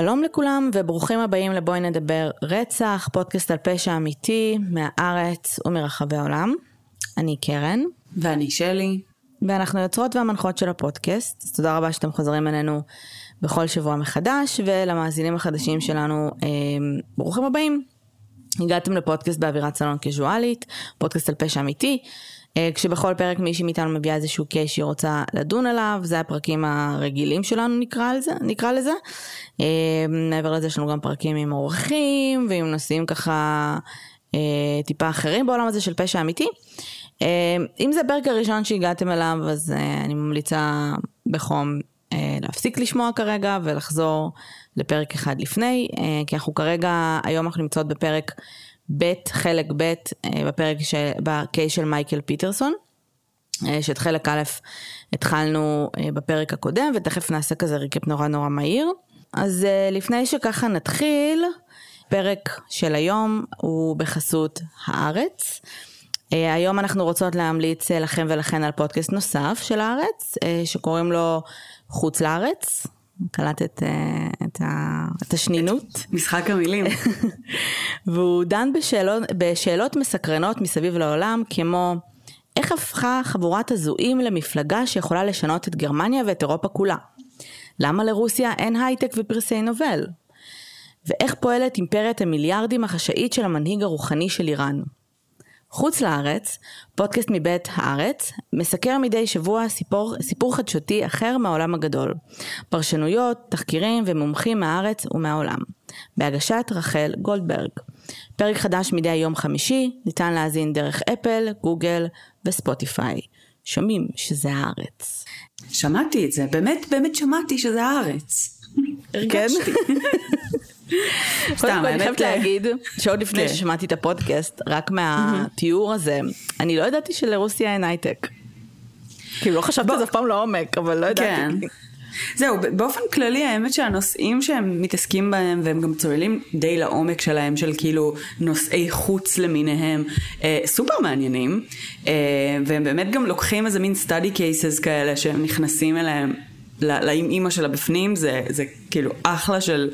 שלום לכולם וברוכים הבאים לבואי נדבר רצח, פודקאסט על פשע אמיתי מהארץ ומרחבי העולם. אני קרן. ואני שלי. ואנחנו יוצרות והמנחות של הפודקאסט, אז תודה רבה שאתם חוזרים אלינו בכל שבוע מחדש, ולמאזינים החדשים שלנו, אה, ברוכים הבאים. הגעתם לפודקאסט באווירת סלון קזואלית, פודקאסט על פשע אמיתי. אה, כשבכל פרק מישהי מאיתנו מביאה איזשהו קייס שהיא רוצה לדון עליו, זה הפרקים הרגילים שלנו נקרא לזה. נקרא לזה. אה, מעבר לזה יש לנו גם פרקים עם אורחים ועם נושאים ככה אה, טיפה אחרים בעולם הזה של פשע אמיתי. אם זה הפרק הראשון שהגעתם אליו אז אני ממליצה בחום להפסיק לשמוע כרגע ולחזור לפרק אחד לפני, כי אנחנו כרגע, היום אנחנו נמצאות בפרק ב', חלק ב', אה, בפרק, ש... בקייס של מייקל פיטרסון, אה, שאת חלק א' התחלנו אה, בפרק הקודם, ותכף נעשה כזה ריקפ נורא נורא מהיר. אז לפני שככה נתחיל, פרק של היום הוא בחסות הארץ. היום אנחנו רוצות להמליץ לכם ולכן על פודקאסט נוסף של הארץ, שקוראים לו חוץ לארץ. קלטת uh, את, ה, את השנינות. משחק המילים. והוא דן בשאלות, בשאלות מסקרנות מסביב לעולם, כמו איך הפכה חבורת הזויים למפלגה שיכולה לשנות את גרמניה ואת אירופה כולה? למה לרוסיה אין הייטק ופרסי נובל? ואיך פועלת אימפריית המיליארדים החשאית של המנהיג הרוחני של איראן? חוץ לארץ, פודקאסט מבית הארץ, מסקר מדי שבוע סיפור, סיפור חדשותי אחר מהעולם הגדול. פרשנויות, תחקירים ומומחים מהארץ ומהעולם. בהגשת רחל גולדברג. פרק חדש מדי יום חמישי, ניתן להאזין דרך אפל, גוגל וספוטיפיי. שומעים שזה הארץ. שמעתי את זה, באמת באמת שמעתי שזה הארץ. הרגשתי. סתם, אני חייבת להגיד שעוד לפני כן. ששמעתי את הפודקאסט, רק מהתיאור הזה, אני לא ידעתי שלרוסיה אין הייטק. כאילו לא חשבתי על זה אף פעם לעומק, אבל לא ידעתי. כן. זהו, באופן כללי האמת שהנושאים שהם מתעסקים בהם והם גם צוללים די לעומק שלהם של כאילו נושאי חוץ למיניהם אה, סופר מעניינים אה, והם באמת גם לוקחים איזה מין study cases כאלה שהם נכנסים אליהם לאימא שלה בפנים זה, זה כאילו אחלה של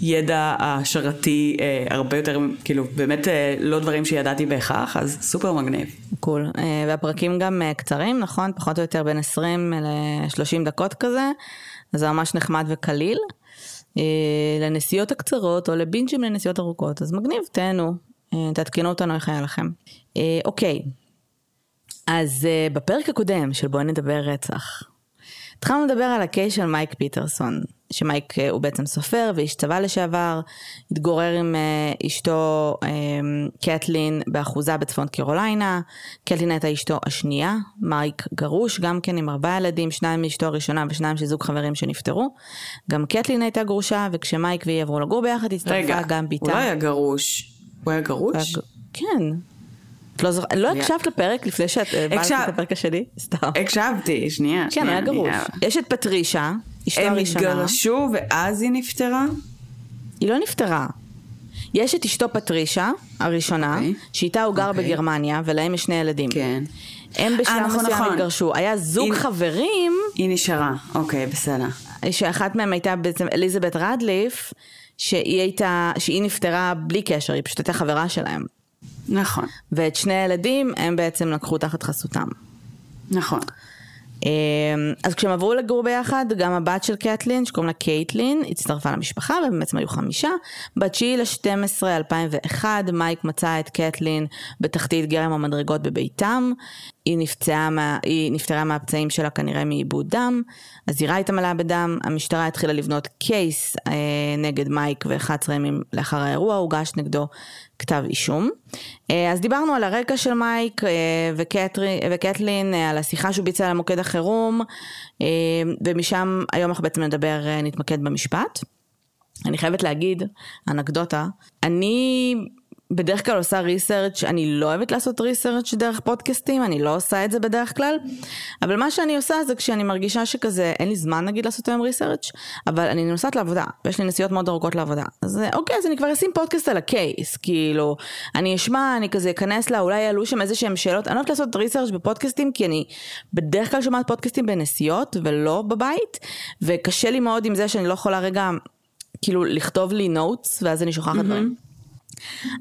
ידע העשרתי אה, הרבה יותר, כאילו באמת אה, לא דברים שידעתי בהכרח, אז סופר מגניב. קול, cool. אה, והפרקים גם אה, קצרים, נכון? פחות או יותר בין 20 ל-30 דקות כזה, אז זה ממש נחמד וקליל. אה, לנסיעות הקצרות או לבינג'ים לנסיעות ארוכות, אז מגניב, תהנו, אה, תעדכנו אותנו איך היה לכם. אה, אוקיי, אז אה, בפרק הקודם של בואי נדבר רצח. התחלנו לדבר על הקייס של מייק פיטרסון, שמייק אה, הוא בעצם סופר ואיש צבא לשעבר, התגורר עם uh, אשתו um, קטלין באחוזה בצפון קרוליינה, קטלין הייתה אשתו השנייה, מייק גרוש גם כן עם ארבעה ילדים, שניים מאשתו הראשונה ושניים של זוג חברים שנפטרו, גם קטלין הייתה גרושה וכשמייק והיא עברו לגור ביחד הצטרפה גם ביתה. רגע, הוא לא היה גרוש? הוא היה גרוש? כן. את לא זוכרת, לא הקשבת לפרק לפני שאת אה, באת את הפרק השני? סתם. הקשבתי, שנייה. כן, היה גרוש. יש את פטרישה, אשתו הראשונה. הם התגרשו ואז היא נפטרה? היא לא נפטרה. יש את אשתו פטרישה, הראשונה, okay. אוקיי. שאיתה הוא גר okay. אוקיי. בגרמניה, ולהם יש שני ילדים. כן. הם בשלב אה, נכון, מסוים נכון. התגרשו. היה זוג היא... חברים... היא נשארה, אוקיי, בסדר. שאחת מהם הייתה בעצם אליזבת רדליף, שהיא הייתה, שהיא נפטרה בלי קשר, היא פשוט הייתה חברה שלהם. נכון. ואת שני הילדים הם בעצם לקחו תחת חסותם. נכון. אמ, אז כשהם עברו לגור ביחד, גם הבת של קטלין, שקוראים לה קייטלין, הצטרפה למשפחה, והם בעצם היו חמישה. ב-9 ל-12 2001, מייק מצא את קטלין בתחתית גרם המדרגות בביתם. היא נפצעה, מה, היא נפטרה מהפצעים שלה כנראה מעיבוד דם. הזירה הייתה מלאה בדם, המשטרה התחילה לבנות קייס אה, נגד מייק ו-11 ימים לאחר האירוע, הוגש נגדו כתב אישום. אה, אז דיברנו על הרקע של מייק אה, וקטרי, וקטלין, אה, על השיחה שהוא ביצע למוקד החירום, ומשם היום אנחנו בעצם נדבר, נתמקד במשפט. אני חייבת להגיד, אנקדוטה, אני בדרך כלל עושה ריסרצ', אני לא אוהבת לעשות ריסרצ' דרך פודקאסטים, אני לא עושה את זה בדרך כלל, אבל מה שאני עושה זה כשאני מרגישה שכזה, אין לי זמן נגיד לעשות היום ריסרצ', אבל אני נוסעת לעבודה, ויש לי נסיעות מאוד ארוכות לעבודה. אז אוקיי, אז אני כבר אשים פודקאסט על הקייס, כאילו, אני אשמע, אני כזה אכנס לה, אולי יעלו שם איזה שהם שאלות, אני אוהבת לעשות ריסרצ' בפודקאסטים, כי אני בדרך כלל שומעת פודקאסטים בנסיעות ולא בבית, וקשה לי מאוד עם זה שאני לא יכולה רגע... כאילו לכתוב לי נוטס, ואז אני שוכחת דברים.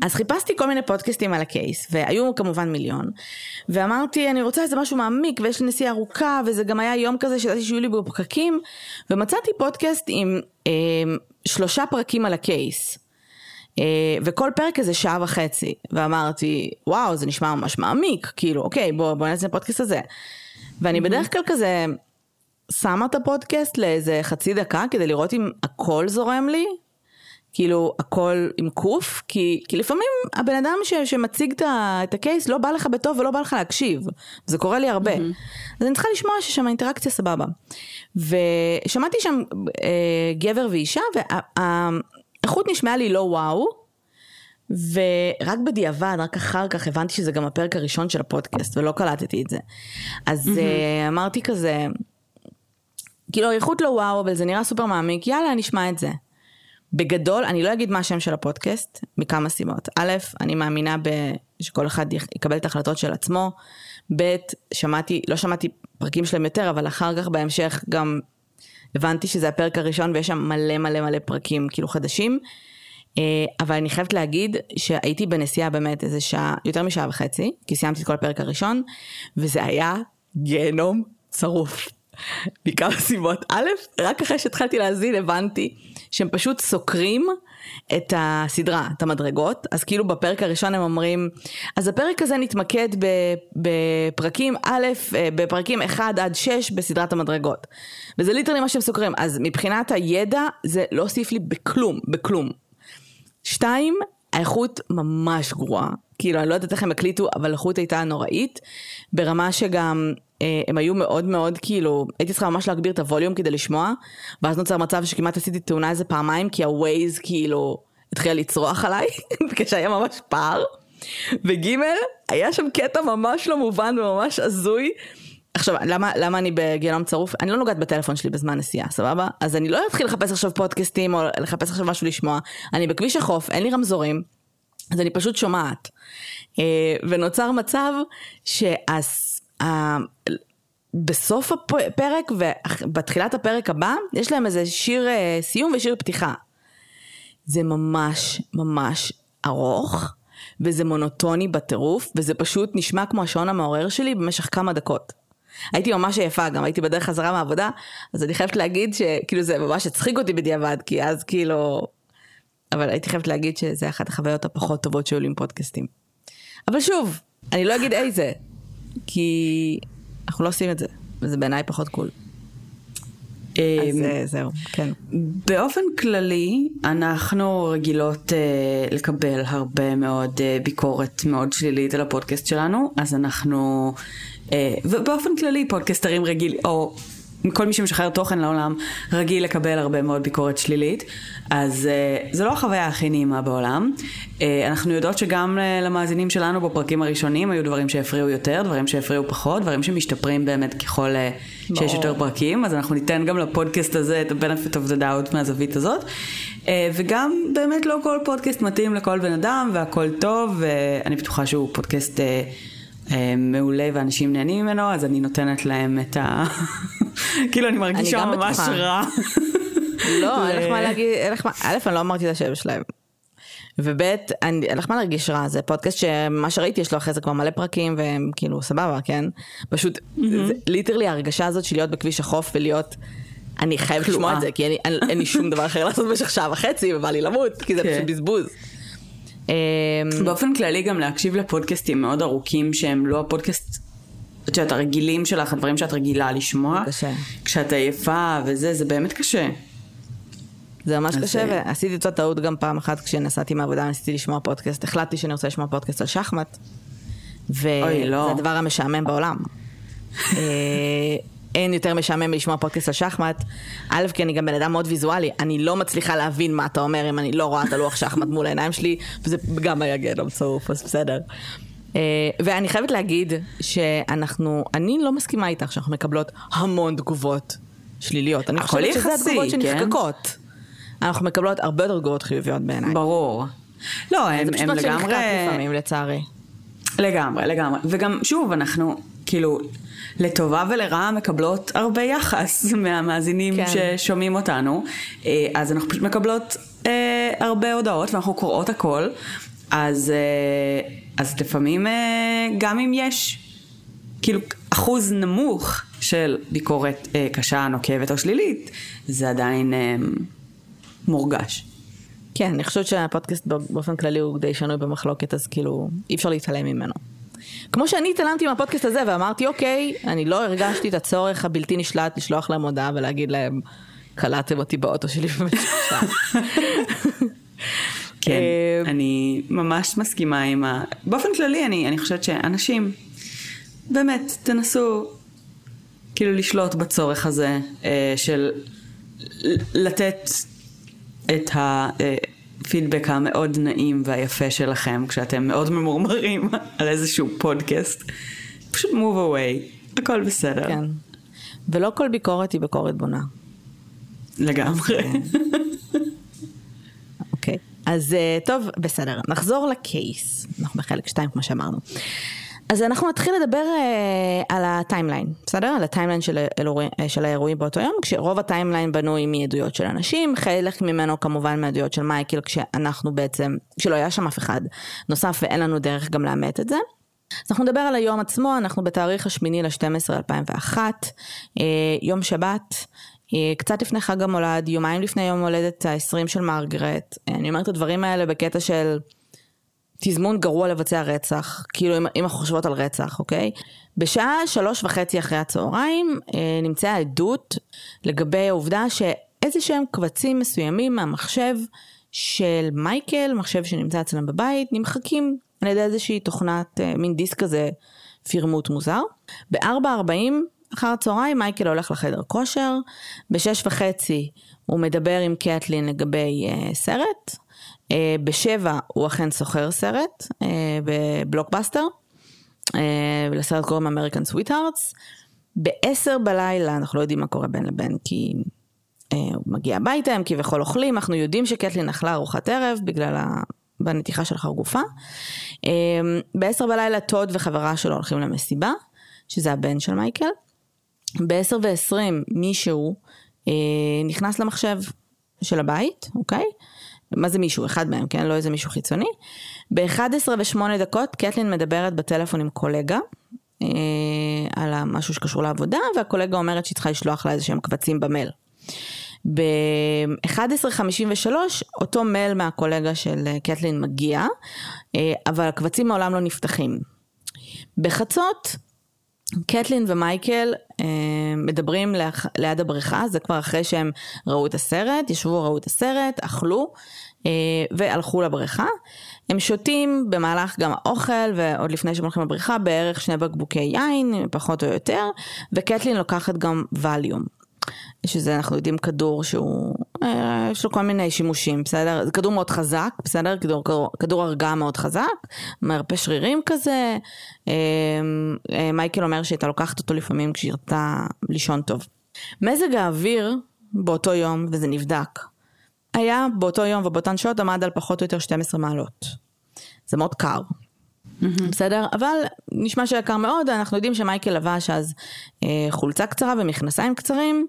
אז חיפשתי כל מיני פודקאסטים על הקייס, והיו כמובן מיליון, ואמרתי, אני רוצה איזה משהו מעמיק, ויש לי נסיעה ארוכה, וזה גם היה יום כזה שידעתי שיהיו לי בו פקקים, ומצאתי פודקאסט עם אה, שלושה פרקים על הקייס. אה, וכל פרק איזה שעה וחצי, ואמרתי, וואו, זה נשמע ממש מעמיק, כאילו, אוקיי, בוא, בוא נעשה פודקאסט הזה. ואני בדרך כלל כזה שמה את הפודקאסט לאיזה חצי דקה כדי לראות אם הכל זורם לי, כאילו הכל עם קוף, כי, כי לפעמים הבן אדם ש, שמציג את, הקייס לא בא לך בטוב ולא בא לך להקשיב, זה קורה לי הרבה. Mm-hmm. אז אני צריכה לשמוע ששם האינטראקציה סבבה. ושמעתי שם אה, גבר ואישה, והאיכות נשמעה לי לא וואו, ורק בדיעבד, רק אחר כך הבנתי שזה גם הפרק הראשון של הפודקאסט, ולא קלטתי את זה. אז mm-hmm. אה, אמרתי כזה, כאילו האיכות לא וואו, אבל זה נראה סופר מעמיק, יאללה, נשמע את זה. בגדול, אני לא אגיד מה השם של הפודקאסט, מכמה סיבות. א', אני מאמינה ב... שכל אחד יקבל את ההחלטות של עצמו. ב', שמעתי, לא שמעתי פרקים שלהם יותר, אבל אחר כך בהמשך גם הבנתי שזה הפרק הראשון ויש שם מלא מלא מלא פרקים כאילו חדשים. אה, אבל אני חייבת להגיד שהייתי בנסיעה באמת איזה שעה, יותר משעה וחצי, כי סיימתי את כל הפרק הראשון, וזה היה גיהנום צרוף. מכמה סיבות. א', רק אחרי שהתחלתי להאזין הבנתי שהם פשוט סוקרים את הסדרה, את המדרגות, אז כאילו בפרק הראשון הם אומרים, אז הפרק הזה נתמקד בפרקים א', אה, בפרקים 1 עד 6 בסדרת המדרגות. וזה ליטרלי מה שהם סוקרים, אז מבחינת הידע זה לא הוסיף לי בכלום, בכלום. שתיים, האיכות ממש גרועה. כאילו, אני לא יודעת איך הם הקליטו, אבל האיכות הייתה נוראית, ברמה שגם הם היו מאוד מאוד כאילו, הייתי צריכה ממש להגביר את הווליום כדי לשמוע, ואז נוצר מצב שכמעט עשיתי תאונה איזה פעמיים, כי הווייז כאילו התחיל לצרוח עליי, כשהיה ממש פער. וגימל, היה שם קטע ממש לא מובן וממש הזוי. עכשיו, למה, למה אני בגיהנום צרוף? אני לא נוגעת בטלפון שלי בזמן נסיעה, סבבה? אז אני לא אתחיל לחפש עכשיו פודקאסטים או לחפש עכשיו משהו לשמוע. אני בכביש החוף, אין לי רמזורים, אז אני פשוט שומעת. אה, ונוצר מצב שהס... בסוף הפרק ובתחילת הפרק הבא, יש להם איזה שיר אה, סיום ושיר פתיחה. זה ממש ממש ארוך, וזה מונוטוני בטירוף, וזה פשוט נשמע כמו השעון המעורר שלי במשך כמה דקות. הייתי ממש עייפה, גם הייתי בדרך חזרה מהעבודה, אז אני חייבת להגיד שכאילו זה ממש הצחיק אותי בדיעבד, כי אז כאילו... אבל הייתי חייבת להגיד שזה אחת החוויות הפחות טובות שהיו לי עם פודקאסטים. אבל שוב, אני לא אגיד איזה, כי אנחנו לא עושים את זה, וזה בעיניי פחות קול. אז אמ, אה, זהו, כן. באופן כללי, אנחנו רגילות uh, לקבל הרבה מאוד uh, ביקורת מאוד שלילית על הפודקאסט שלנו, אז אנחנו, uh, ובאופן כללי פודקאסטרים רגיל, או כל מי שמשחרר תוכן לעולם רגיל לקבל הרבה מאוד ביקורת שלילית, אז uh, זה לא החוויה הכי נעימה בעולם. Uh, אנחנו יודעות שגם uh, למאזינים שלנו בפרקים הראשונים היו דברים שהפריעו יותר, דברים שהפריעו פחות, דברים שמשתפרים באמת ככל uh, שיש יותר פרקים, אז אנחנו ניתן גם לפודקאסט הזה את ה-benefit of the doubt מהזווית הזאת. Uh, וגם באמת לא כל פודקאסט מתאים לכל בן אדם והכל טוב, ואני בטוחה שהוא פודקאסט... Uh, מעולה ואנשים נהנים ממנו, אז אני נותנת להם את ה... כאילו אני מרגישה אני ממש בטוחה. רע. לא, אין לך מה להגיד, אין לך מה, א', אני לא אמרתי את השם שלהם. וב', אין לך מה להרגיש רע, זה פודקאסט שמה שראיתי יש לו אחרי זה כבר מלא פרקים והם כאילו סבבה, כן? פשוט, literally ההרגשה הזאת של להיות בכביש החוף ולהיות, אני חייבת לשמוע את זה, כי אין לי- אין אין לי שום דבר אחר לעשות במשך שעה וחצי ובא לי למות, כי זה כן. פשוט בזבוז. אמ, באופן כללי גם להקשיב לפודקאסטים מאוד ארוכים שהם לא הפודקאסט, את יודעת, הרגילים שלך, הדברים שאת רגילה לשמוע. קשה. כשאת עייפה וזה, זה באמת קשה. זה ממש אז, קשה, אה, ועשיתי את טעות גם פעם אחת כשנסעתי מהעבודה, ניסיתי לשמוע פודקאסט, החלטתי שאני רוצה לשמוע פודקאסט על שחמט, אוי, לא. וזה הדבר המשעמם בעולם. אין יותר משעמם מלשמוע פודקאסט על שחמט. א', כי אני גם בן אדם מאוד ויזואלי, אני לא מצליחה להבין מה אתה אומר אם אני לא רואה את הלוח שחמט מול העיניים שלי, וזה גם היה גיהנום צרוף, אז בסדר. אה, ואני חייבת להגיד שאנחנו, אני לא מסכימה איתך שאנחנו מקבלות המון תגובות שליליות. אני חושבת שזה יחסי, התגובות כן? שנחקקות. אנחנו מקבלות הרבה יותר תגובות חיוביות בעיניי. ברור. לא, הם, זה פשוט הם מה שנחקק לגמרי... לפעמים, לצערי. לגמרי, לגמרי. וגם, שוב, אנחנו, כאילו, לטובה ולרעה מקבלות הרבה יחס מהמאזינים כן. ששומעים אותנו. אה, אז אנחנו פשוט מקבלות אה, הרבה הודעות ואנחנו קוראות הכל. אז, אה, אז לפעמים, אה, גם אם יש כאילו אחוז נמוך של ביקורת אה, קשה, נוקבת או שלילית, זה עדיין אה, מורגש. כן, אני חושבת שהפודקאסט באופן כללי הוא די שנוי במחלוקת, אז כאילו, אי אפשר להתעלם ממנו. כמו שאני התעלמתי מהפודקאסט הזה ואמרתי, אוקיי, אני לא הרגשתי את הצורך הבלתי נשלט לשלוח להם הודעה ולהגיד להם, קלטתם אותי באוטו שלי במשך. כן, אה, אני ממש מסכימה עם ה... באופן כללי, אני, אני חושבת שאנשים, באמת, תנסו כאילו לשלוט בצורך הזה אה, של לתת את הפידבק המאוד נעים והיפה שלכם כשאתם מאוד ממורמרים על איזשהו פודקאסט. פשוט move away, הכל בסדר. כן. ולא כל ביקורת היא ביקורת בונה. לגמרי. אוקיי. אז אה, טוב, בסדר. נחזור ל case. אנחנו בחלק 2 כמו שאמרנו. אז אנחנו נתחיל לדבר אה, על ה timeline, בסדר? על ה timeline של, האירוע- אה, של האירועים באותו יום, כשרוב ה timeline בנוי מעדויות של אנשים, חלק ממנו כמובן מעדויות של מייקל, כשאנחנו בעצם, כשלא היה שם אף אחד נוסף ואין לנו דרך גם לאמת את זה. אז אנחנו נדבר על היום עצמו, אנחנו בתאריך השמיני ל-12 2001, אה, יום שבת, אה, קצת לפני חג המולד, יומיים לפני יום הולדת ה-20 של מרגרט. אה, אני אומרת את הדברים האלה בקטע של תזמון גרוע לבצע רצח, כאילו אם, אם אנחנו חושבות על רצח, אוקיי? בשעה שלוש וחצי אחרי הצהריים אה, נמצאה עדות לגבי העובדה שאיזה שהם קבצים מסוימים מהמחשב של מייקל, מחשב שנמצא אצלם בבית, נמחקים על ידי איזושהי תוכנת, אה, מין דיסק כזה, פירמוט מוזר. ב-4.40 אחר הצהריים מייקל הולך לחדר כושר, בשש וחצי הוא מדבר עם קטלין לגבי אה, סרט, בשבע הוא אכן שוכר סרט אה, בבלוקבאסטר, אה, לסרט קוראים American Sweethearts. בעשר בלילה, אנחנו לא יודעים מה קורה בין לבין, כי אה, הוא מגיע הביתה, הם כביכול אוכלים, אנחנו יודעים שקטלין אכלה ארוחת ערב בגלל ה... בנתיחה של חרגופה. אה, בעשר בלילה טוד וחברה שלו הולכים למסיבה, שזה הבן של מייקל. בעשר ועשרים מישהו אה, נכנס למחשב של הבית, אוקיי? מה זה מישהו? אחד מהם, כן? לא איזה מישהו חיצוני. ב-11 ו-8 דקות קטלין מדברת בטלפון עם קולגה. אה, על משהו שקשור לעבודה, והקולגה אומרת שהיא צריכה לשלוח לה איזה שהם קבצים במייל. ב-11.53 אותו מייל מהקולגה של אה, קטלין מגיע, אה, אבל הקבצים מעולם לא נפתחים. בחצות, קטלין ומייקל אה, מדברים ליח, ליד הבריכה, זה כבר אחרי שהם ראו את הסרט, ישבו, ראו את הסרט, אכלו אה, והלכו לבריכה. הם שותים במהלך גם האוכל ועוד לפני שהם הולכים לבריכה בערך שני בקבוקי יין, פחות או יותר, וקטלין לוקחת גם ווליום. שזה אנחנו יודעים כדור שהוא, אה, יש לו כל מיני שימושים, בסדר? זה כדור מאוד חזק, בסדר? כדור, כדור, כדור הרגעה מאוד חזק, מרפא שרירים כזה. אה, אה, מייקל אומר שהייתה לוקחת אותו לפעמים כשהיא רצתה לישון טוב. מזג האוויר באותו יום, וזה נבדק, היה באותו יום ובאותן שעות עמד על פחות או יותר 12 מעלות. זה מאוד קר. Mm-hmm. בסדר? אבל נשמע שהיה קר מאוד, אנחנו יודעים שמייקל לבש אז אה, חולצה קצרה ומכנסיים קצרים,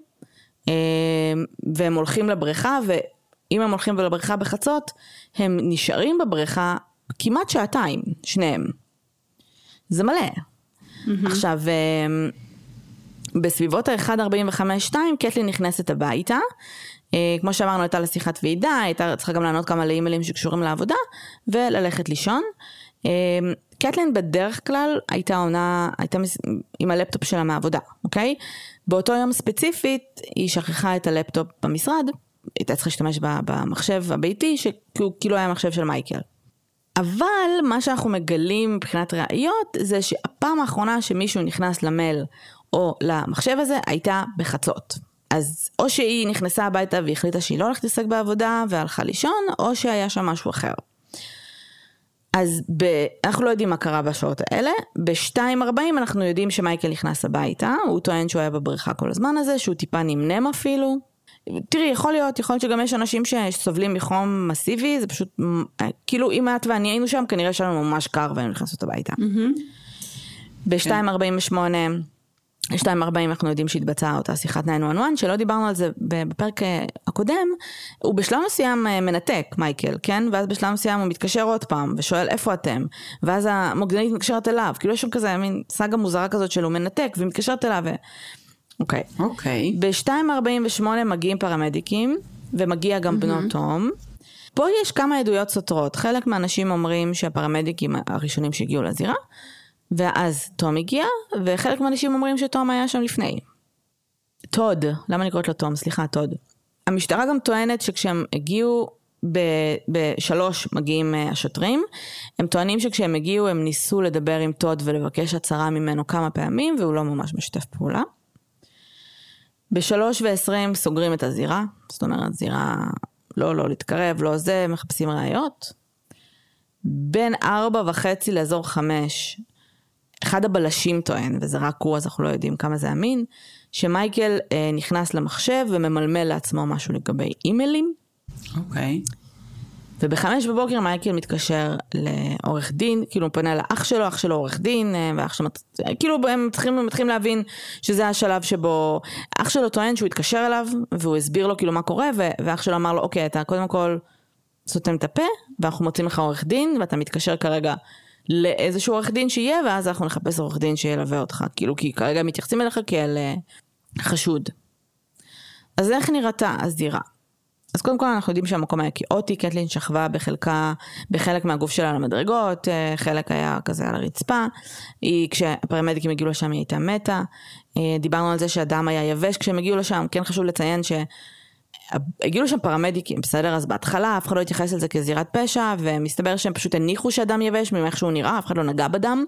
והם הולכים לבריכה, ואם הם הולכים לבריכה בחצות, הם נשארים בבריכה כמעט שעתיים, שניהם. זה מלא. Mm-hmm. עכשיו, אה, בסביבות ה-1.45-2, קטלין נכנסת הביתה. אה, כמו שאמרנו, הייתה לה שיחת ועידה, הייתה צריכה גם לענות כמה לאימיילים שקשורים לעבודה, וללכת לישון. אה, קטלין בדרך כלל הייתה עונה, הייתה עם הלפטופ שלה מהעבודה, אוקיי? באותו יום ספציפית, היא שכחה את הלפטופ במשרד, הייתה צריכה להשתמש במחשב הביתי, שהוא כאילו היה מחשב של מייקל. אבל מה שאנחנו מגלים מבחינת ראיות, זה שהפעם האחרונה שמישהו נכנס למייל או למחשב הזה, הייתה בחצות. אז או שהיא נכנסה הביתה והחליטה שהיא לא הולכת להתעסק בעבודה והלכה לישון, או שהיה שם משהו אחר. אז ב... אנחנו לא יודעים מה קרה בשעות האלה, ב-2.40 אנחנו יודעים שמייקל נכנס הביתה, הוא טוען שהוא היה בבריכה כל הזמן הזה, שהוא טיפה נמנם אפילו. תראי, יכול להיות, יכול להיות שגם יש אנשים שסובלים מחום מסיבי, זה פשוט, כאילו אם את ואני היינו שם, כנראה שהיה לנו ממש קר והיינו נכנסות הביתה. Mm-hmm. ב-2.48, 2.40 אנחנו יודעים שהתבצעה אותה שיחת 911, שלא דיברנו על זה בפרק אה, הקודם, הוא בשלב מסוים אה, מנתק, מייקל, כן? ואז בשלב מסוים הוא מתקשר עוד פעם, ושואל איפה אתם? ואז המוקדנית מתקשרת אליו, כאילו יש שם כזה מין סאגה מוזרה כזאת של הוא מנתק, והיא מתקשרת אליו, ו... אוקיי. אוקיי. ב-2.48 מגיעים פרמדיקים, ומגיע גם בנו תום. פה יש כמה עדויות סותרות. חלק מהאנשים אומרים שהפרמדיקים הראשונים שהגיעו לזירה, ואז תום הגיע, וחלק מהאנשים אומרים שתום היה שם לפני. טוד, למה אני קוראת לו תום? סליחה, טוד. המשטרה גם טוענת שכשהם הגיעו, ב- בשלוש מגיעים אה, השוטרים, הם טוענים שכשהם הגיעו הם ניסו לדבר עם טוד ולבקש הצהרה ממנו כמה פעמים, והוא לא ממש משתף פעולה. בשלוש ועשרים סוגרים את הזירה, זאת אומרת זירה לא לא להתקרב, לא זה, מחפשים ראיות. בין ארבע וחצי לאזור חמש, אחד הבלשים טוען, וזה רק הוא אז אנחנו לא יודעים כמה זה אמין, שמייקל אה, נכנס למחשב וממלמל לעצמו משהו לגבי אימיילים. אוקיי. ובחמש בבוקר מייקל מתקשר לעורך דין, כאילו הוא פונה לאח שלו, אח שלו עורך דין, אה, ואח שלו, כאילו הם מתחילים, מתחילים להבין שזה השלב שבו, אח שלו טוען שהוא התקשר אליו, והוא הסביר לו כאילו מה קורה, ו- ואח שלו אמר לו, אוקיי, אתה קודם כל סותם את הפה, ואנחנו מוצאים לך עורך דין, ואתה מתקשר כרגע לאיזשהו עורך דין שיהיה, ואז אנחנו נחפש עורך דין שילווה אותך, כאילו, כי כרגע מתייחסים אליך כאל אה, חשוד. אז איך נראתה הזירה? אז קודם כל אנחנו יודעים שהמקום היה כאוטי, קטלין שכבה בחלקה, בחלק מהגוף שלה על המדרגות, אה, חלק היה כזה על הרצפה. היא, כשהפרמדיקים הגיעו לשם היא הייתה מתה. אה, דיברנו על זה שהדם היה יבש כשהם הגיעו לשם, כן חשוב לציין ש... הגיעו לשם פרמדיקים, בסדר? אז בהתחלה אף אחד לא התייחס לזה כזירת פשע, ומסתבר שהם פשוט הניחו שהדם יבש מאיך שהוא נראה, אף אחד לא נגע בדם,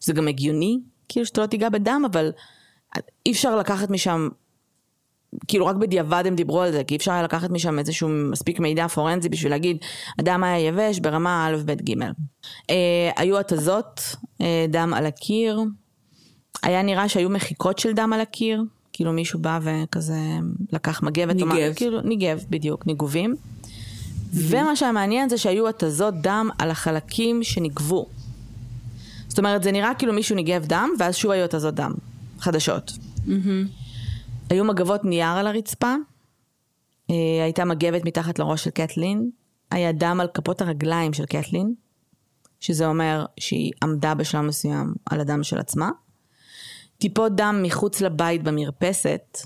שזה גם הגיוני, כאילו שאתה לא תיגע בדם, אבל אי אפשר לקחת משם כאילו רק בדיעבד הם דיברו על זה, כי אי אפשר היה לקחת משם איזשהו מספיק מידע פורנזי בשביל להגיד, הדם היה יבש ברמה א', ב', ג'. אה, היו התזות, אה, דם על הקיר, היה נראה שהיו מחיקות של דם על הקיר, כאילו מישהו בא וכזה לקח מגבת. ניגב. או מה, כאילו, ניגב, בדיוק, ניגובים. ומה שהמעניין זה שהיו התזות דם על החלקים שניגבו. זאת אומרת, זה נראה כאילו מישהו ניגב דם, ואז שוב היו התזות דם, חדשות. היו מגבות נייר על הרצפה, אה, הייתה מגבת מתחת לראש של קטלין, היה דם על כפות הרגליים של קטלין, שזה אומר שהיא עמדה בשלב מסוים על הדם של עצמה. טיפות דם מחוץ לבית במרפסת,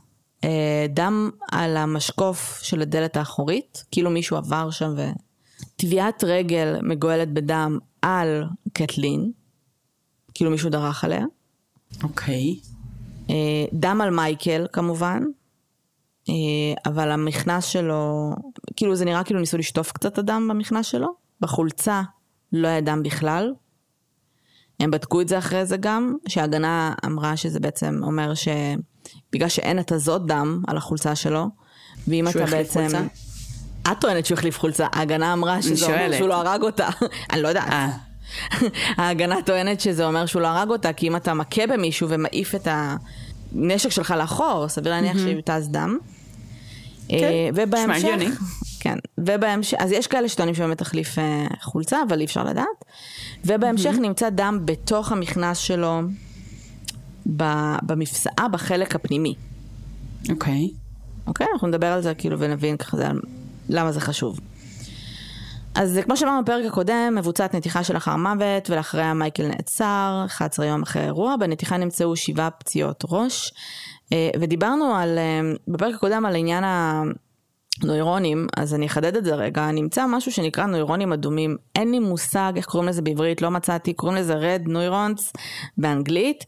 אה, דם על המשקוף של הדלת האחורית, כאילו מישהו עבר שם ו... טביעת רגל מגואלת בדם על קטלין, כאילו מישהו דרך עליה. אוקיי. אה, דם על מייקל כמובן, אה, אבל המכנס שלו, כאילו זה נראה כאילו ניסו לשטוף קצת הדם במכנס שלו, בחולצה לא היה דם בכלל. הם בדקו את זה אחרי זה גם, שההגנה אמרה שזה בעצם אומר שבגלל שאין התזות דם על החולצה שלו, ואם אתה בעצם... חולצה? את טוענת שהוא החליף חולצה, ההגנה אמרה שזה אומר. שהוא לא הרג אותה. אני לא יודעת. אה. ההגנה טוענת שזה אומר שהוא לא הרג אותה, כי אם אתה מכה במישהו ומעיף את הנשק שלך לאחור, סביר להניח שיותז דם. כן, אה, ובהמשך. כן, ובהמשך, אז יש כאלה שטוענים שבאמת תחליף אה, חולצה, אבל אי אפשר לדעת. ובהמשך נמצא דם בתוך המכנס שלו, ב- במפסעה בחלק הפנימי. אוקיי. אוקיי? אנחנו נדבר על זה כאילו ונבין ככה זה, למה זה חשוב. אז כמו שאמרנו בפרק הקודם, מבוצעת נתיחה של אחר מוות, ולאחריה מייקל נעצר, 11 יום אחרי האירוע, בנתיחה נמצאו שבעה פציעות ראש, אה, ודיברנו על, אה, בפרק הקודם על עניין הנוירונים, אז אני אחדד את זה רגע, נמצא משהו שנקרא נוירונים אדומים, אין לי מושג איך קוראים לזה בעברית, לא מצאתי, קוראים לזה red neurons באנגלית.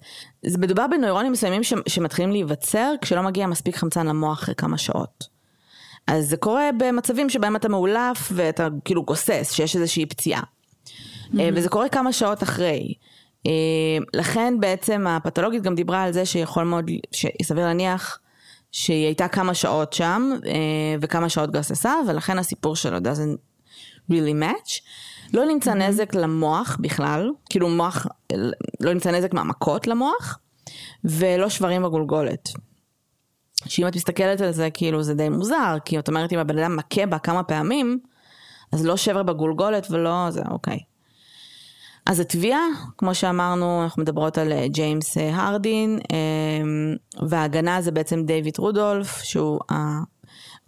זה מדובר בנוירונים מסוימים ש- שמתחילים להיווצר כשלא מגיע מספיק חמצן למוח אחרי כמה שעות. אז זה קורה במצבים שבהם אתה מאולף ואתה כאילו גוסס, שיש איזושהי פציעה. Mm-hmm. וזה קורה כמה שעות אחרי. אה, לכן בעצם הפתולוגית גם דיברה על זה שיכול מאוד, שסביר להניח שהיא הייתה כמה שעות שם אה, וכמה שעות גססה, ולכן הסיפור שלו doesn't really match. לא נמצא mm-hmm. נזק למוח בכלל, כאילו מוח, לא נמצא נזק מהמכות למוח, ולא שברים בגולגולת. שאם את מסתכלת על זה, כאילו זה די מוזר, כי את אומרת אם הבן אדם מכה בה כמה פעמים, אז לא שבר בגולגולת ולא זה, אוקיי. אז התביעה, כמו שאמרנו, אנחנו מדברות על אה, ג'יימס אה, הרדין, אה, וההגנה זה בעצם דיוויד רודולף, שהוא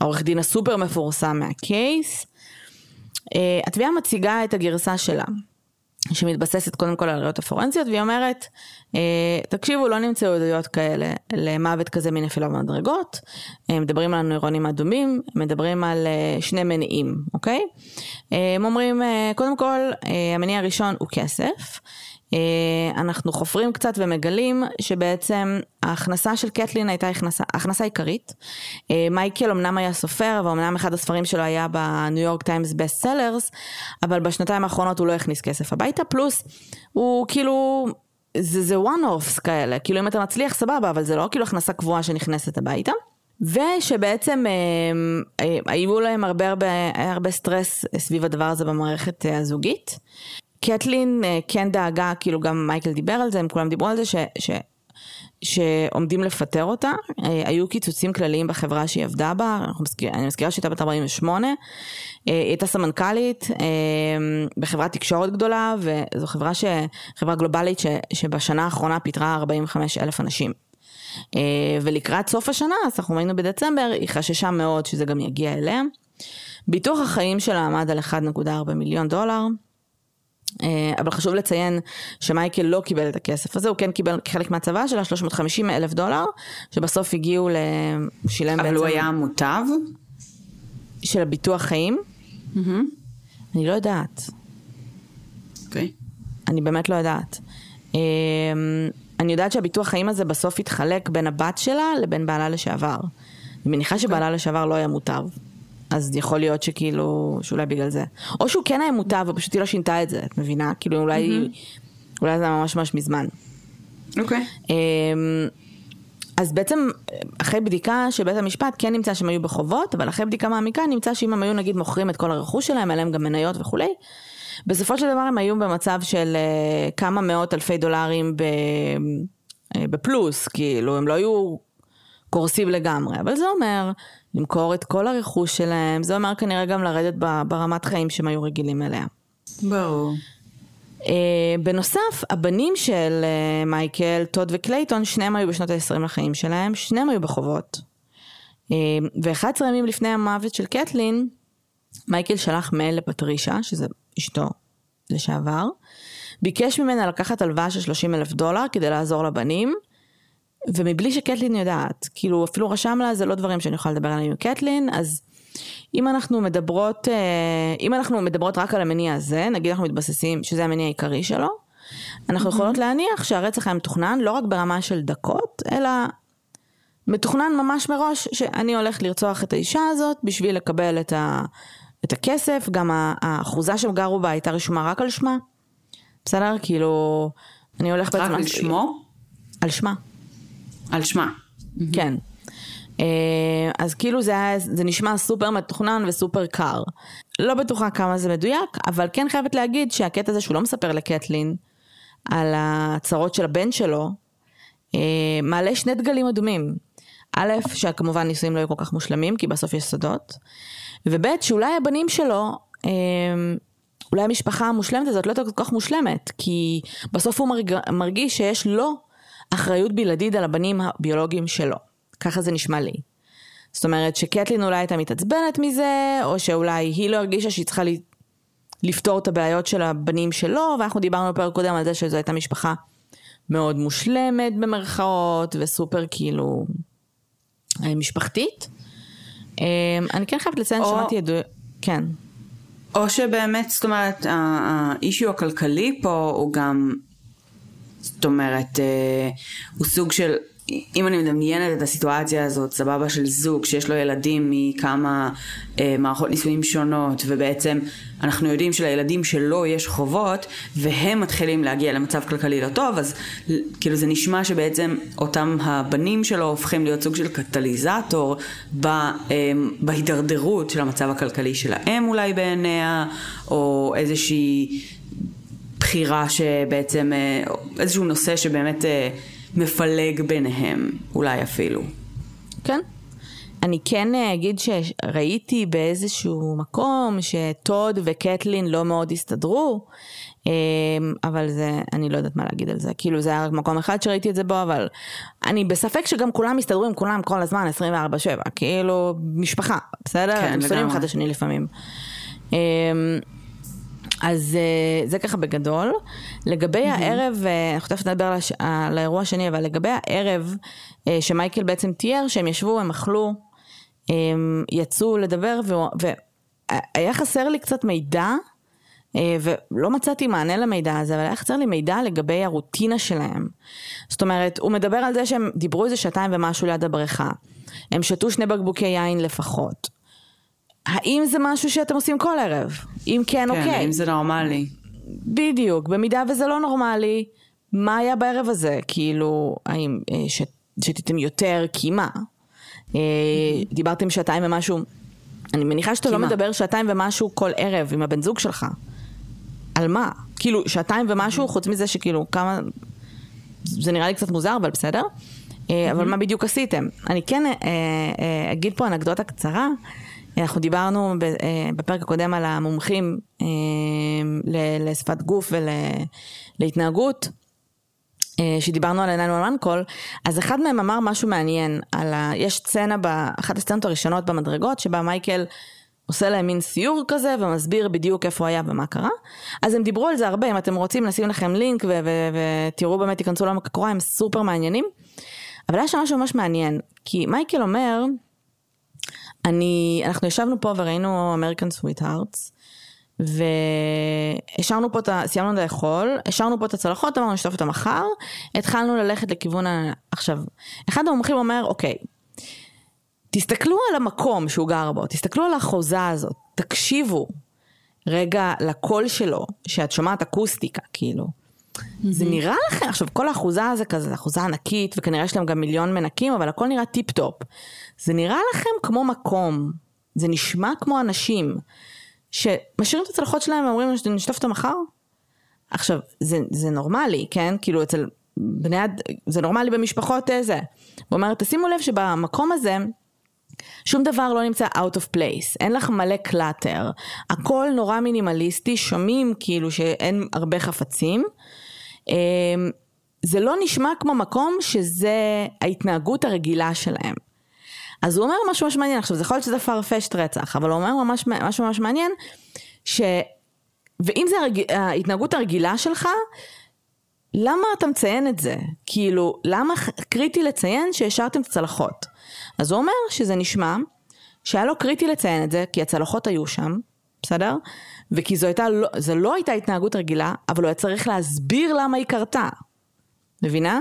העורך דין הסופר מפורסם מהקייס. התביעה מציגה את הגרסה שלה, שמתבססת קודם כל על הראיות הפורנזיות, והיא אומרת, תקשיבו, לא נמצאו עדויות כאלה למוות כזה מנפילה במדרגות, מדברים על נוירונים אדומים, מדברים על שני מניעים, אוקיי? הם אומרים, קודם כל, המניע הראשון הוא כסף. אנחנו חופרים קצת ומגלים שבעצם ההכנסה של קטלין הייתה הכנסה, הכנסה עיקרית. מייקל אמנם היה סופר ואומנם אחד הספרים שלו היה בניו יורק טיימס best sellers, אבל בשנתיים האחרונות הוא לא הכניס כסף הביתה, פלוס הוא כאילו זה, זה one-offs כאלה, כאילו אם אתה מצליח סבבה, אבל זה לא כאילו הכנסה קבועה שנכנסת הביתה. ושבעצם אה, אה, היו להם הרבה הרבה, הרבה סטרס סביב הדבר הזה במערכת אה, הזוגית. קטלין אה, כן דאגה, כאילו גם מייקל דיבר על זה, הם כולם דיברו על זה, ש, ש, שעומדים לפטר אותה. אה, היו קיצוצים כלליים בחברה שהיא עבדה בה, מזכיר, אני מזכירה שהייתה בת 48. אה, היא הייתה סמנכ"לית בחברת תקשורת גדולה, וזו חברה, ש, חברה גלובלית ש, שבשנה האחרונה פיטרה 45 אלף אנשים. ולקראת סוף השנה, אז אנחנו ראינו בדצמבר, היא חששה מאוד שזה גם יגיע אליה. ביטוח החיים שלה עמד על 1.4 מיליון דולר. אה, אבל חשוב לציין שמייקל לא קיבל את הכסף הזה, הוא כן קיבל חלק מהצבא שלה 350 אלף דולר, שבסוף הגיעו ל... הוא שילם אבל בעצם... אבל הוא היה מוטב? של הביטוח חיים? Mm-hmm. אני לא יודעת. אוקיי. Okay. אני באמת לא יודעת. אמ, אני יודעת שהביטוח חיים הזה בסוף התחלק בין הבת שלה לבין בעלה לשעבר. אני מניחה שבעלה. אוקיי. לשעבר לא היה מוטב. אז יכול להיות שכאילו, שאולי בגלל זה. או שהוא כן היה מוטב, ופשוט היא לא שינתה את זה, את מבינה? כאילו אולי, mm-hmm. אולי זה היה ממש ממש מזמן. אוקיי. Okay. אמ, אז בעצם אחרי בדיקה של בית המשפט כן נמצא שהם היו בחובות, אבל אחרי בדיקה מעמיקה נמצא שאם הם היו נגיד מוכרים את כל הרכוש שלהם, היה להם גם מניות וכולי, בסופו של דבר הם היו במצב של uh, כמה מאות אלפי דולרים ב, uh, בפלוס, כאילו הם לא היו קורסים לגמרי, אבל זה אומר למכור את כל הרכוש שלהם, זה אומר כנראה גם לרדת ברמת חיים שהם היו רגילים אליה. ברור. אה, בנוסף, הבנים של אה, מייקל, טוד וקלייטון, שניהם היו בשנות ה-20 לחיים שלהם, שניהם היו בחובות. אה, ו-11 ימים לפני המוות של קטלין, מייקל שלח מייל לפטרישה, שזה אשתו לשעבר, ביקש ממנה לקחת הלוואה של 30 אלף דולר כדי לעזור לבנים, ומבלי שקטלין יודעת, כאילו אפילו רשם לה זה לא דברים שאני יכולה לדבר עליהם עם קטלין, אז אם אנחנו מדברות, אה, אם אנחנו מדברות רק על המניע הזה, נגיד אנחנו מתבססים שזה המניע העיקרי שלו, אנחנו mm-hmm. יכולות להניח שהרצח היה מתוכנן לא רק ברמה של דקות, אלא מתוכנן ממש מראש שאני הולך לרצוח את האישה הזאת בשביל לקבל את, ה, את הכסף, גם האחוזה שהם גרו בה הייתה רשומה רק על שמה. בסדר? כאילו, אני בעצם... רק על שמו? על שמה. על שמה. כן. אה, אז כאילו זה, היה, זה נשמע סופר מתוכנן וסופר קר. לא בטוחה כמה זה מדויק, אבל כן חייבת להגיד שהקטע הזה שהוא לא מספר לקטלין על הצרות של הבן שלו, אה, מעלה שני דגלים אדומים. א', שכמובן נישואים לא היו כל כך מושלמים, כי בסוף יש סודות, וב', שאולי הבנים שלו, אה, אולי המשפחה המושלמת הזאת לא כל כך מושלמת, כי בסוף הוא מרג... מרגיש שיש לו אחריות בלעדית על הבנים הביולוגיים שלו. ככה זה נשמע לי. זאת אומרת שקטלין אולי הייתה מתעצבנת מזה, או שאולי היא לא הרגישה שהיא צריכה לפתור את הבעיות של הבנים שלו, ואנחנו דיברנו בפרק קודם על זה שזו הייתה משפחה מאוד מושלמת במרכאות, וסופר כאילו אה, משפחתית. אה, אני כן חייבת לציין, או... שמעתי עדו... כן. או שבאמת, זאת אומרת, האישיו הכלכלי פה הוא גם זאת אומרת, אה, הוא סוג של, אם אני מדמיינת את הסיטואציה הזאת, סבבה של זוג שיש לו ילדים מכמה אה, מערכות נישואים שונות, ובעצם אנחנו יודעים שלילדים שלו יש חובות, והם מתחילים להגיע למצב כלכלי לא טוב, אז כאילו זה נשמע שבעצם אותם הבנים שלו הופכים להיות סוג של קטליזטור ב, אה, בהידרדרות של המצב הכלכלי שלהם אולי בעיניה, או איזושהי... בחירה שבעצם, אה, איזשהו נושא שבאמת אה, מפלג ביניהם, אולי אפילו. כן. אני כן אה, אגיד שראיתי באיזשהו מקום שטוד וקטלין לא מאוד הסתדרו, אה, אבל זה, אני לא יודעת מה להגיד על זה. כאילו זה היה רק מקום אחד שראיתי את זה בו, אבל אני בספק שגם כולם הסתדרו עם כולם כל הזמן 24/7, כאילו משפחה, בסדר? כן, הם שונאים לגמרי. אחד את השני לפעמים. אה, אז אה, זה ככה בגדול. לגבי הערב, אה, אנחנו תכף נדבר על הש- על האירוע השני, אבל לגבי הערב אה, שמייקל בעצם תיאר, שהם ישבו, הם אכלו, הם יצאו לדבר, והיה חסר לי קצת מידע, אה, ולא מצאתי מענה למידע הזה, אבל היה חסר לי מידע לגבי הרוטינה שלהם. זאת אומרת, הוא מדבר על זה שהם דיברו איזה שעתיים ומשהו ליד הבריכה. הם שתו שני בקבוקי יין לפחות. האם זה משהו שאתם עושים כל ערב? אם כן, כן, אוקיי. האם זה נורמלי? בדיוק, במידה וזה לא נורמלי, מה היה בערב הזה? כאילו, האם אה, ש... שתיתם יותר? כי מה? אה, דיברתם שעתיים ומשהו, אני מניחה שאתה לא? מדבר שעתיים ומשהו כל ערב עם הבן זוג שלך. על מה? כאילו, שעתיים ומשהו, חוץ מזה שכאילו, כמה... זה נראה לי קצת מוזר, אבל בסדר. אה, אבל מה בדיוק עשיתם? אני כן אגיד פה אנקדוטה קצרה. אנחנו דיברנו אה, בפרק הקודם על המומחים אה, לשפת גוף ולהתנהגות. אה, שדיברנו על עינינו על אנקול, אז אחד מהם אמר משהו מעניין, על ה... יש סצנה באחת הסצנות הראשונות במדרגות, שבה מייקל עושה להם מין סיור כזה, ומסביר בדיוק איפה היה ומה קרה. אז הם דיברו על זה הרבה, אם אתם רוצים נשים לכם לינק, ותראו באמת, תיכנסו לעומק הקורה, הם סופר מעניינים. אבל היה שם משהו ממש מעניין, כי מייקל אומר, אני, אנחנו ישבנו פה וראינו Sweethearts, והשארנו פה את ה... סיימנו לאכול, השארנו פה את הצלחות, אמרנו נשטוף אותם מחר, התחלנו ללכת לכיוון ה... עכשיו, אחד המומחים אומר, אוקיי, תסתכלו על המקום שהוא גר בו, תסתכלו על האחוזה הזאת, תקשיבו רגע לקול שלו, שאת שומעת אקוסטיקה, כאילו. זה נראה לכם, עכשיו כל האחוזה הזה כזה, אחוזה ענקית, וכנראה יש להם גם מיליון מנקים, אבל הכל נראה טיפ טופ. זה נראה לכם כמו מקום, זה נשמע כמו אנשים, שמשאירים את הצלחות שלהם ואומרים נשטוף אותם מחר? עכשיו, זה, זה נורמלי, כן? כאילו אצל בני אד... זה נורמלי במשפחות אה, זה. הוא אומר, תשימו לב שבמקום הזה, שום דבר לא נמצא out of place, אין לך מלא קלאטר, הכל נורא מינימליסטי, שומעים כאילו שאין הרבה חפצים. אמ, זה לא נשמע כמו מקום שזה ההתנהגות הרגילה שלהם. אז הוא אומר משהו ממש מעניין, עכשיו זה יכול להיות שזה farfetched רצח, אבל הוא אומר ממש, משהו ממש מעניין, ש... ואם זה הרג... ההתנהגות הרגילה שלך, למה אתה מציין את זה? כאילו, למה קריטי לציין שהשארתם את הצלחות? אז הוא אומר שזה נשמע שהיה לו קריטי לציין את זה, כי הצלחות היו שם, בסדר? וכי זו הייתה, לא, זו לא הייתה התנהגות רגילה, אבל הוא היה צריך להסביר למה היא קרתה. מבינה?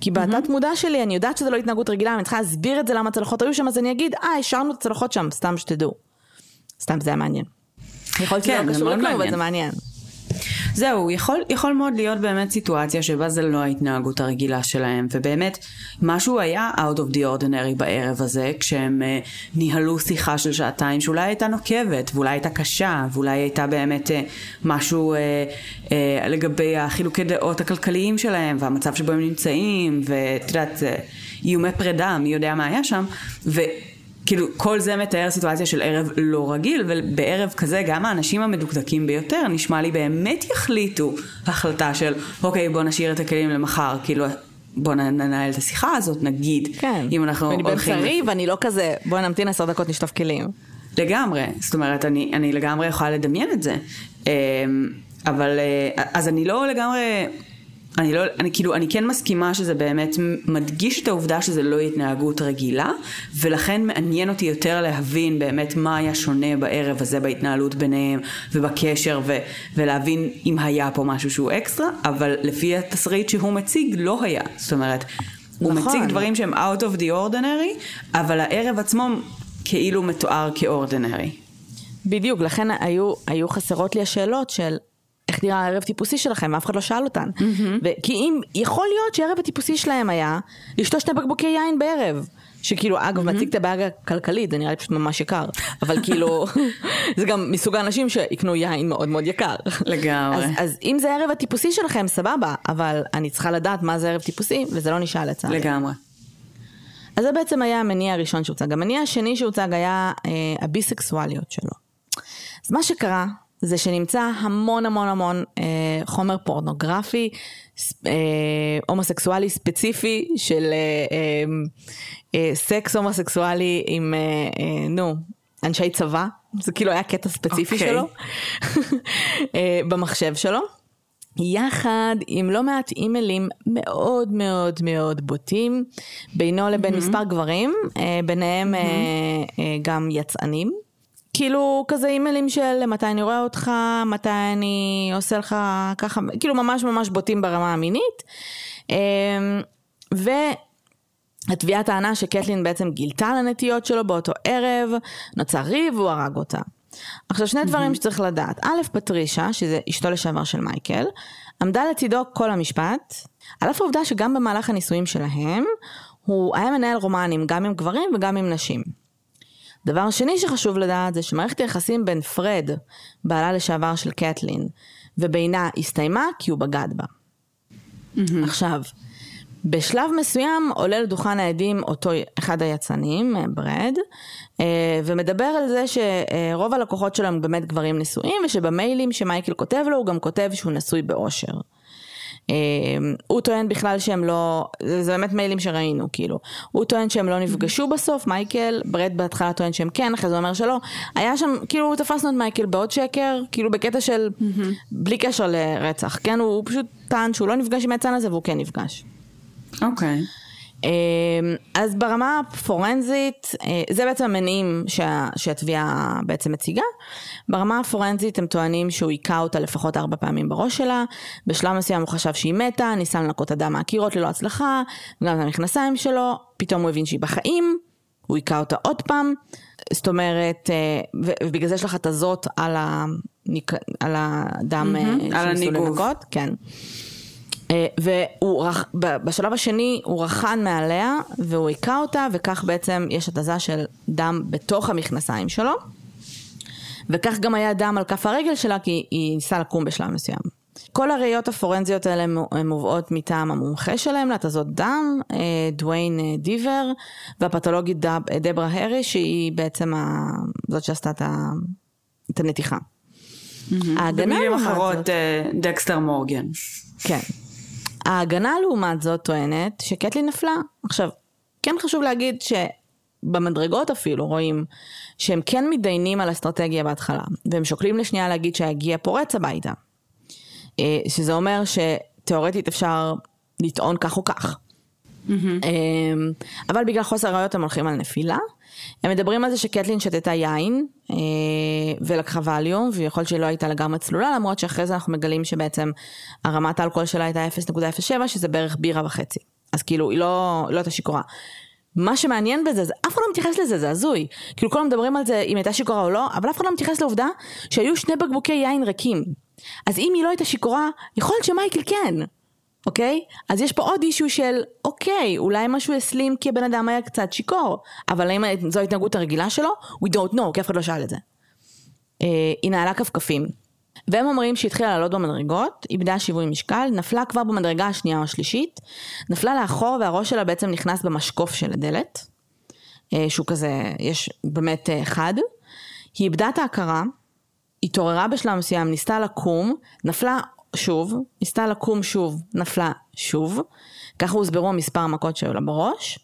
כי בתת מודע שלי אני יודעת שזו לא התנהגות רגילה, אני צריכה להסביר את זה למה הצלחות היו שם, אז אני אגיד, אה, השארנו את הצלחות שם, סתם שתדעו. סתם זה היה מעניין. יכול להיות שזה כן, לא קשור לכלום, אבל. זה מעניין. זהו, יכול, יכול מאוד להיות באמת סיטואציה שבה זה לא ההתנהגות הרגילה שלהם, ובאמת, משהו היה out of the ordinary בערב הזה, כשהם uh, ניהלו שיחה של שעתיים שאולי הייתה נוקבת, ואולי הייתה קשה, ואולי הייתה באמת uh, משהו uh, uh, לגבי החילוקי דעות הכלכליים שלהם, והמצב שבו הם נמצאים, ואת יודעת, uh, איומי פרידה, מי יודע מה היה שם, ו... כאילו, כל זה מתאר סיטואציה של ערב לא רגיל, ובערב כזה גם האנשים המדוקדקים ביותר, נשמע לי באמת יחליטו החלטה של, אוקיי, בוא נשאיר את הכלים למחר, כאילו, בוא ננהל את השיחה הזאת, נגיד, כן. אם אנחנו ואני הולכים... בבשרי ואני לא כזה, בואי נמתין עשר דקות נשטוף כלים. לגמרי, זאת אומרת, אני, אני לגמרי יכולה לדמיין את זה. אמ, אבל, אה, אז אני לא לגמרי, אני לא, אני כאילו, אני כן מסכימה שזה באמת מדגיש את העובדה שזה לא התנהגות רגילה, ולכן מעניין אותי יותר להבין באמת מה היה שונה בערב הזה בהתנהלות ביניהם, ובקשר, ו, ולהבין אם היה פה משהו שהוא אקסטרה, אבל לפי התסריט שהוא מציג, לא היה. זאת אומרת, הוא נכון. מציג דברים שהם out of the ordinary, אבל הערב עצמו כאילו מתואר כאורדינרי. בדיוק, לכן היו, היו חסרות לי השאלות של איך נראה הערב טיפוסי שלכם, אף אחד לא שאל אותן. ו- כי אם, יכול להיות שהערב הטיפוסי שלהם היה לשתות שני בקבוקי יין בערב. שכאילו, אגב, מציג את הבעיה הכלכלית, זה נראה לי פשוט ממש יקר. אבל כאילו, זה גם מסוג האנשים שיקנו יין מאוד מאוד יקר. לגמרי. אז, אז אם זה הערב הטיפוסי שלכם, סבבה, אבל אני צריכה לדעת מה זה ערב טיפוסי, וזה לא נשאל לצערי. לגמרי. אז זה בעצם היה המניע הראשון שהוצג. המניע השני שהוצג היה אה, הביסקסואליות שלו. אז מה שקרה זה שנמצא המון המון המון אה, חומר פורנוגרפי, אה, הומוסקסואלי ספציפי של אה, אה, אה, סקס הומוסקסואלי עם, אה, אה, נו, אנשי צבא, זה כאילו היה קטע ספציפי okay. אוקיי. שלו, אה, במחשב שלו. יחד עם לא מעט אימיילים מאוד מאוד מאוד בוטים בינו לבין mm-hmm. מספר גברים, אה, ביניהם mm-hmm. אה, אה, גם יצאנים. כאילו כזה אימיילים של מתי אני רואה אותך, מתי אני עושה לך ככה, כאילו ממש ממש בוטים ברמה המינית. אמ, והתביעה טענה שקטלין בעצם גילתה על הנטיות שלו באותו ערב, נוצר ריב והוא הרג אותה. עכשיו שני דברים שצריך לדעת, א', פטרישה, שזה אשתו לשעבר של מייקל, עמדה לצידו כל המשפט, על אף העובדה שגם במהלך הנישואים שלהם, הוא היה מנהל רומנים גם עם גברים וגם עם נשים. דבר שני שחשוב לדעת זה שמערכת היחסים בין פרד, בעלה לשעבר של קטלין, ובינה הסתיימה כי הוא בגד בה. Mm-hmm. עכשיו, בשלב מסוים עולה לדוכן העדים אותו אחד היצרנים, ברד, אה, ומדבר על זה שרוב הלקוחות שלו הם באמת גברים נשואים, ושבמיילים שמייקל כותב לו הוא גם כותב שהוא נשוי באושר. אמ, הוא טוען בכלל שהם לא, זה באמת מיילים שראינו, כאילו. הוא טוען שהם לא נפגשו בסוף, מייקל, ברד בהתחלה טוען שהם כן, אחרי זה אומר שלא. היה שם, כאילו תפסנו את מייקל בעוד שקר, כאילו בקטע של, בלי קשר לרצח, כן? הוא פשוט טען שהוא לא נפגש עם היצן הזה והוא כן נפגש. אוקיי. Okay. אמ, אז ברמה הפורנזית, אה, זה בעצם המניעים שה, שהתביעה בעצם מציגה. ברמה הפורנזית הם טוענים שהוא היכה אותה לפחות ארבע פעמים בראש שלה, בשלב מסוים הוא חשב שהיא מתה, ניסה לנקות אדם מהקירות ללא הצלחה, גם את המכנסיים שלו, פתאום הוא הבין שהיא בחיים, הוא היכה אותה עוד פעם, זאת אומרת, אה, ובגלל זה יש לך את הזאת על, הניק... על הדם mm-hmm, על הניגוב. לנקות, כן. אה, והוא, בשלב השני הוא רחן מעליה והוא היכה אותה וכך בעצם יש התזה של דם בתוך המכנסיים שלו וכך גם היה דם על כף הרגל שלה כי היא ניסה לקום בשלב מסוים. כל הראיות הפורנזיות האלה הן מובאות מטעם המומחה שלהם להתזות דם, אה, דוויין אה, דיבר, והפתולוגית דב, דברה הרי שהיא בעצם ה... זאת שעשתה את הנתיחה. במילים אחרות דקסטר מורגן. כן. ההגנה לעומת זאת טוענת שקטלי נפלה. עכשיו, כן חשוב להגיד שבמדרגות אפילו רואים שהם כן מתדיינים על אסטרטגיה בהתחלה, והם שוקלים לשנייה להגיד שהגיע פורץ הביתה. אה, שזה אומר שתאורטית אפשר לטעון כך או כך. Mm-hmm. אבל בגלל חוסר ראיות הם הולכים על נפילה. הם מדברים על זה שקטלין שתתה יין אה, ולקחה ווליום, ויכול להיות שהיא לא הייתה לגמרי צלולה, למרות שאחרי זה אנחנו מגלים שבעצם הרמת האלכוהול שלה הייתה 0.07, שזה בערך בירה וחצי. אז כאילו, היא לא, לא הייתה שיכורה. מה שמעניין בזה, זה אף אחד לא מתייחס לזה, זה הזוי. כאילו כולם מדברים על זה אם הייתה שיכורה או לא, אבל אף אחד לא מתייחס לעובדה שהיו שני בקבוקי יין ריקים. אז אם היא לא הייתה שיכורה, יכול להיות שמייקל כן. אוקיי? אז יש פה עוד אישו של, אוקיי, אולי משהו הסלים כי הבן אדם היה קצת שיכור, אבל האם זו ההתנהגות הרגילה שלו? We don't know, כי אף אחד לא שאל את זה. אה, היא נעלה כפכפים. והם אומרים שהתחילה לעלות במדרגות, איבדה שיווי משקל, נפלה כבר במדרגה השנייה או השלישית, נפלה לאחור והראש שלה בעצם נכנס במשקוף של הדלת, אה, שהוא כזה, יש באמת אה, חד. היא איבדה את ההכרה, התעוררה בשלב מסוים, ניסתה לקום, נפלה שוב, ניסתה לקום שוב, נפלה שוב. ככה הוסברו המספר המכות שהיו לה בראש.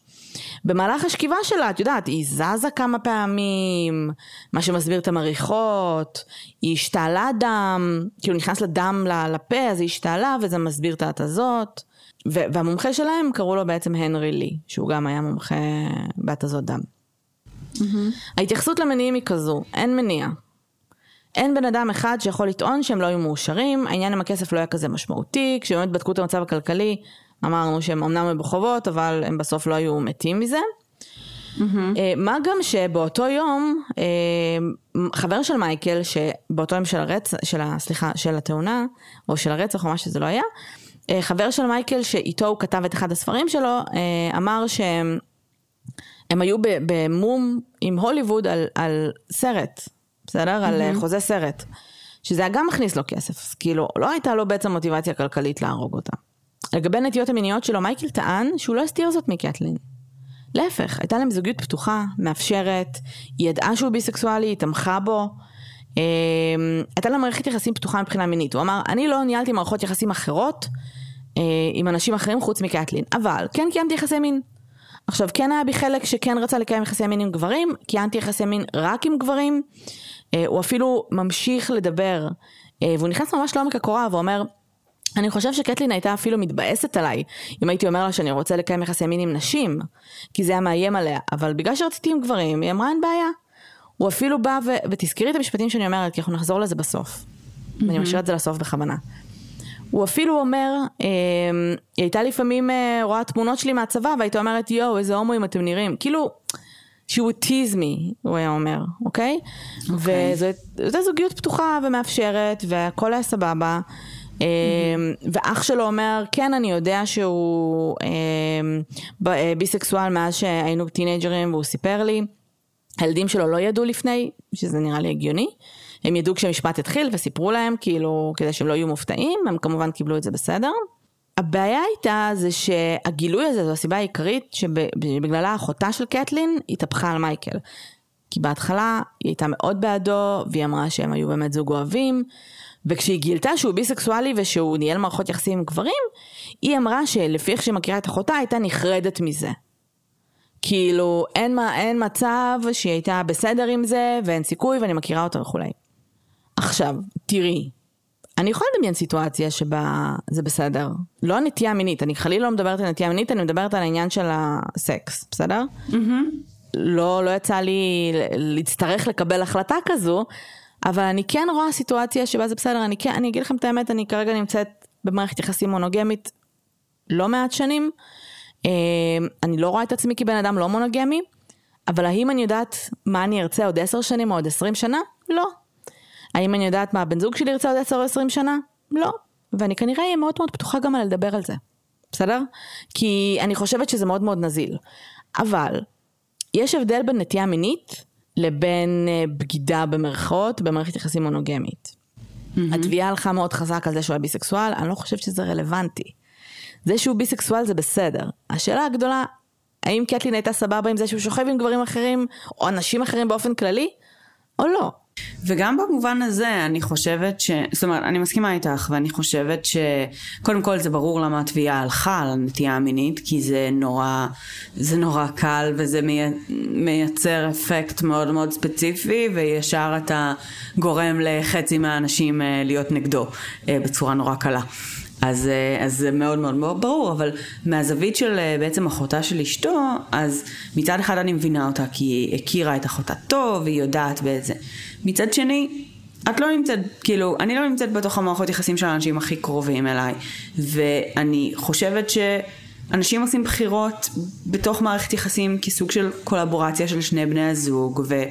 במהלך השכיבה שלה, את יודעת, היא זזה כמה פעמים, מה שמסביר את המריחות, היא השתעלה דם, כאילו נכנס לדם לפה, אז היא השתעלה, וזה מסביר את ההתזות. והמומחה שלהם קראו לו בעצם הנרי לי, שהוא גם היה מומחה בהתזות דם. Mm-hmm. ההתייחסות למניעים היא כזו, אין מניע. אין בן אדם אחד שיכול לטעון שהם לא היו מאושרים, העניין עם הכסף לא היה כזה משמעותי, כשבאמת בדקו את המצב הכלכלי, אמרנו שהם אמנם היו בחובות, אבל הם בסוף לא היו מתים מזה. Mm-hmm. מה גם שבאותו יום, אה, חבר של מייקל, שבאותו יום של הרצח, של ה... סליחה, של התאונה, או של הרצח או מה שזה לא היה, אה, חבר של מייקל שאיתו הוא כתב את אחד הספרים שלו, אמר שהם הם היו במום עם הוליווד על, על סרט. בסדר? Mm-hmm. על אה, חוזה סרט. שזה היה גם מכניס לו כסף, אז כאילו, לא הייתה לו בעצם מוטיבציה כלכלית להרוג אותה. לגבי הנטיות המיניות שלו, מייקל טען שהוא לא הסתיר זאת מקטלין. להפך, הייתה להם זוגיות פתוחה, מאפשרת, היא ידעה שהוא ביסקסואלי, היא תמכה בו. אה, הייתה להם מערכת יחסים פתוחה מבחינה מינית. הוא אמר, אני לא ניהלתי מערכות יחסים אחרות אה, עם אנשים אחרים חוץ מקטלין, אבל כן קיימתי יחסי מין. עכשיו, כן היה בי חלק שכן רצה לקיים יחסי מין עם גברים, קיימתי יחסי מין רק עם גברים. אה, הוא אפילו ממשיך לדבר, אה, והוא נכנס ממש לעומק הקורה ואומר, אני חושב שקטלין הייתה אפילו מתבאסת עליי, אם הייתי אומר לה שאני רוצה לקיים יחסי מין עם נשים, כי זה היה מאיים עליה, אבל בגלל שרציתי עם גברים, היא אמרה אין בעיה. הוא אפילו בא ו... ותזכרי את המשפטים שאני אומרת, כי אנחנו נחזור לזה בסוף. Mm-hmm. ואני משאיר את זה לסוף בכוונה. הוא אפילו אומר, אה, היא הייתה לפעמים אה, רואה תמונות שלי מהצבא, והייתה אומרת, יואו, איזה הומואים אתם נראים. כאילו, she would tease me, הוא היה אומר, אוקיי? Okay? אוקיי. וזו זוגיות פתוחה ומאפשרת, והכל היה סבבה. Mm-hmm. ואח שלו אומר, כן, אני יודע שהוא אה, ביסקסואל מאז שהיינו טינג'רים, והוא סיפר לי. הילדים שלו לא ידעו לפני, שזה נראה לי הגיוני. הם ידעו כשהמשפט התחיל וסיפרו להם, כאילו, כדי שהם לא יהיו מופתעים, הם כמובן קיבלו את זה בסדר. הבעיה הייתה זה שהגילוי הזה זו הסיבה העיקרית שבגללה אחותה של קטלין התהפכה על מייקל. כי בהתחלה היא הייתה מאוד בעדו, והיא אמרה שהם היו באמת זוג אוהבים, וכשהיא גילתה שהוא ביסקסואלי ושהוא ניהל מערכות יחסים עם גברים, היא אמרה שלפי איך שהיא מכירה את אחותה הייתה נחרדת מזה. כאילו, אין, מה, אין מצב שהיא הייתה בסדר עם זה, ואין סיכוי, ואני מכירה אותה וכולי. עכשיו, תראי, אני יכולה לדמיין סיטואציה שבה זה בסדר. לא הנטייה המינית, אני חלילה לא מדברת על נטייה מינית, אני מדברת על העניין של הסקס, בסדר? Mm-hmm. לא, לא יצא לי להצטרך לקבל החלטה כזו, אבל אני כן רואה סיטואציה שבה זה בסדר, אני כן, אני אגיד לכם את האמת, אני כרגע נמצאת במערכת יחסים מונוגמית לא מעט שנים. אה, אני לא רואה את עצמי כבן אדם לא מונוגמי, אבל האם אני יודעת מה אני ארצה עוד עשר שנים או עוד עשרים שנה? לא. האם אני יודעת מה הבן זוג שלי ירצה עוד עשר או עשרים שנה? לא. ואני כנראה אהיה מאוד מאוד פתוחה גם על לדבר על זה. בסדר? כי אני חושבת שזה מאוד מאוד נזיל. אבל, יש הבדל בין נטייה מינית לבין אה, בגידה במרכאות במערכת יחסים מונוגמית. Mm-hmm. התביעה הלכה מאוד חזק על זה שהוא היה ביסקסואל, אני לא חושבת שזה רלוונטי. זה שהוא ביסקסואל זה בסדר. השאלה הגדולה, האם קטלין הייתה סבבה עם זה שהוא שוכב עם גברים אחרים, או אנשים אחרים באופן כללי, או לא? וגם במובן הזה אני חושבת ש... זאת אומרת, אני מסכימה איתך, ואני חושבת שקודם כל זה ברור למה התביעה הלכה על הנטייה המינית, כי זה נורא, זה נורא קל וזה מי... מייצר אפקט מאוד מאוד ספציפי, וישר אתה גורם לחצי מהאנשים אה, להיות נגדו אה, בצורה נורא קלה. אז, אה, אז זה מאוד מאוד ברור, אבל מהזווית של אה, בעצם אחותה של אשתו, אז מצד אחד אני מבינה אותה כי היא הכירה את אחותה טוב, והיא יודעת באיזה. מצד שני, את לא נמצאת, כאילו, אני לא נמצאת בתוך המערכות יחסים של האנשים הכי קרובים אליי, ואני חושבת שאנשים עושים בחירות בתוך מערכת יחסים כסוג של קולבורציה של שני בני הזוג, ו...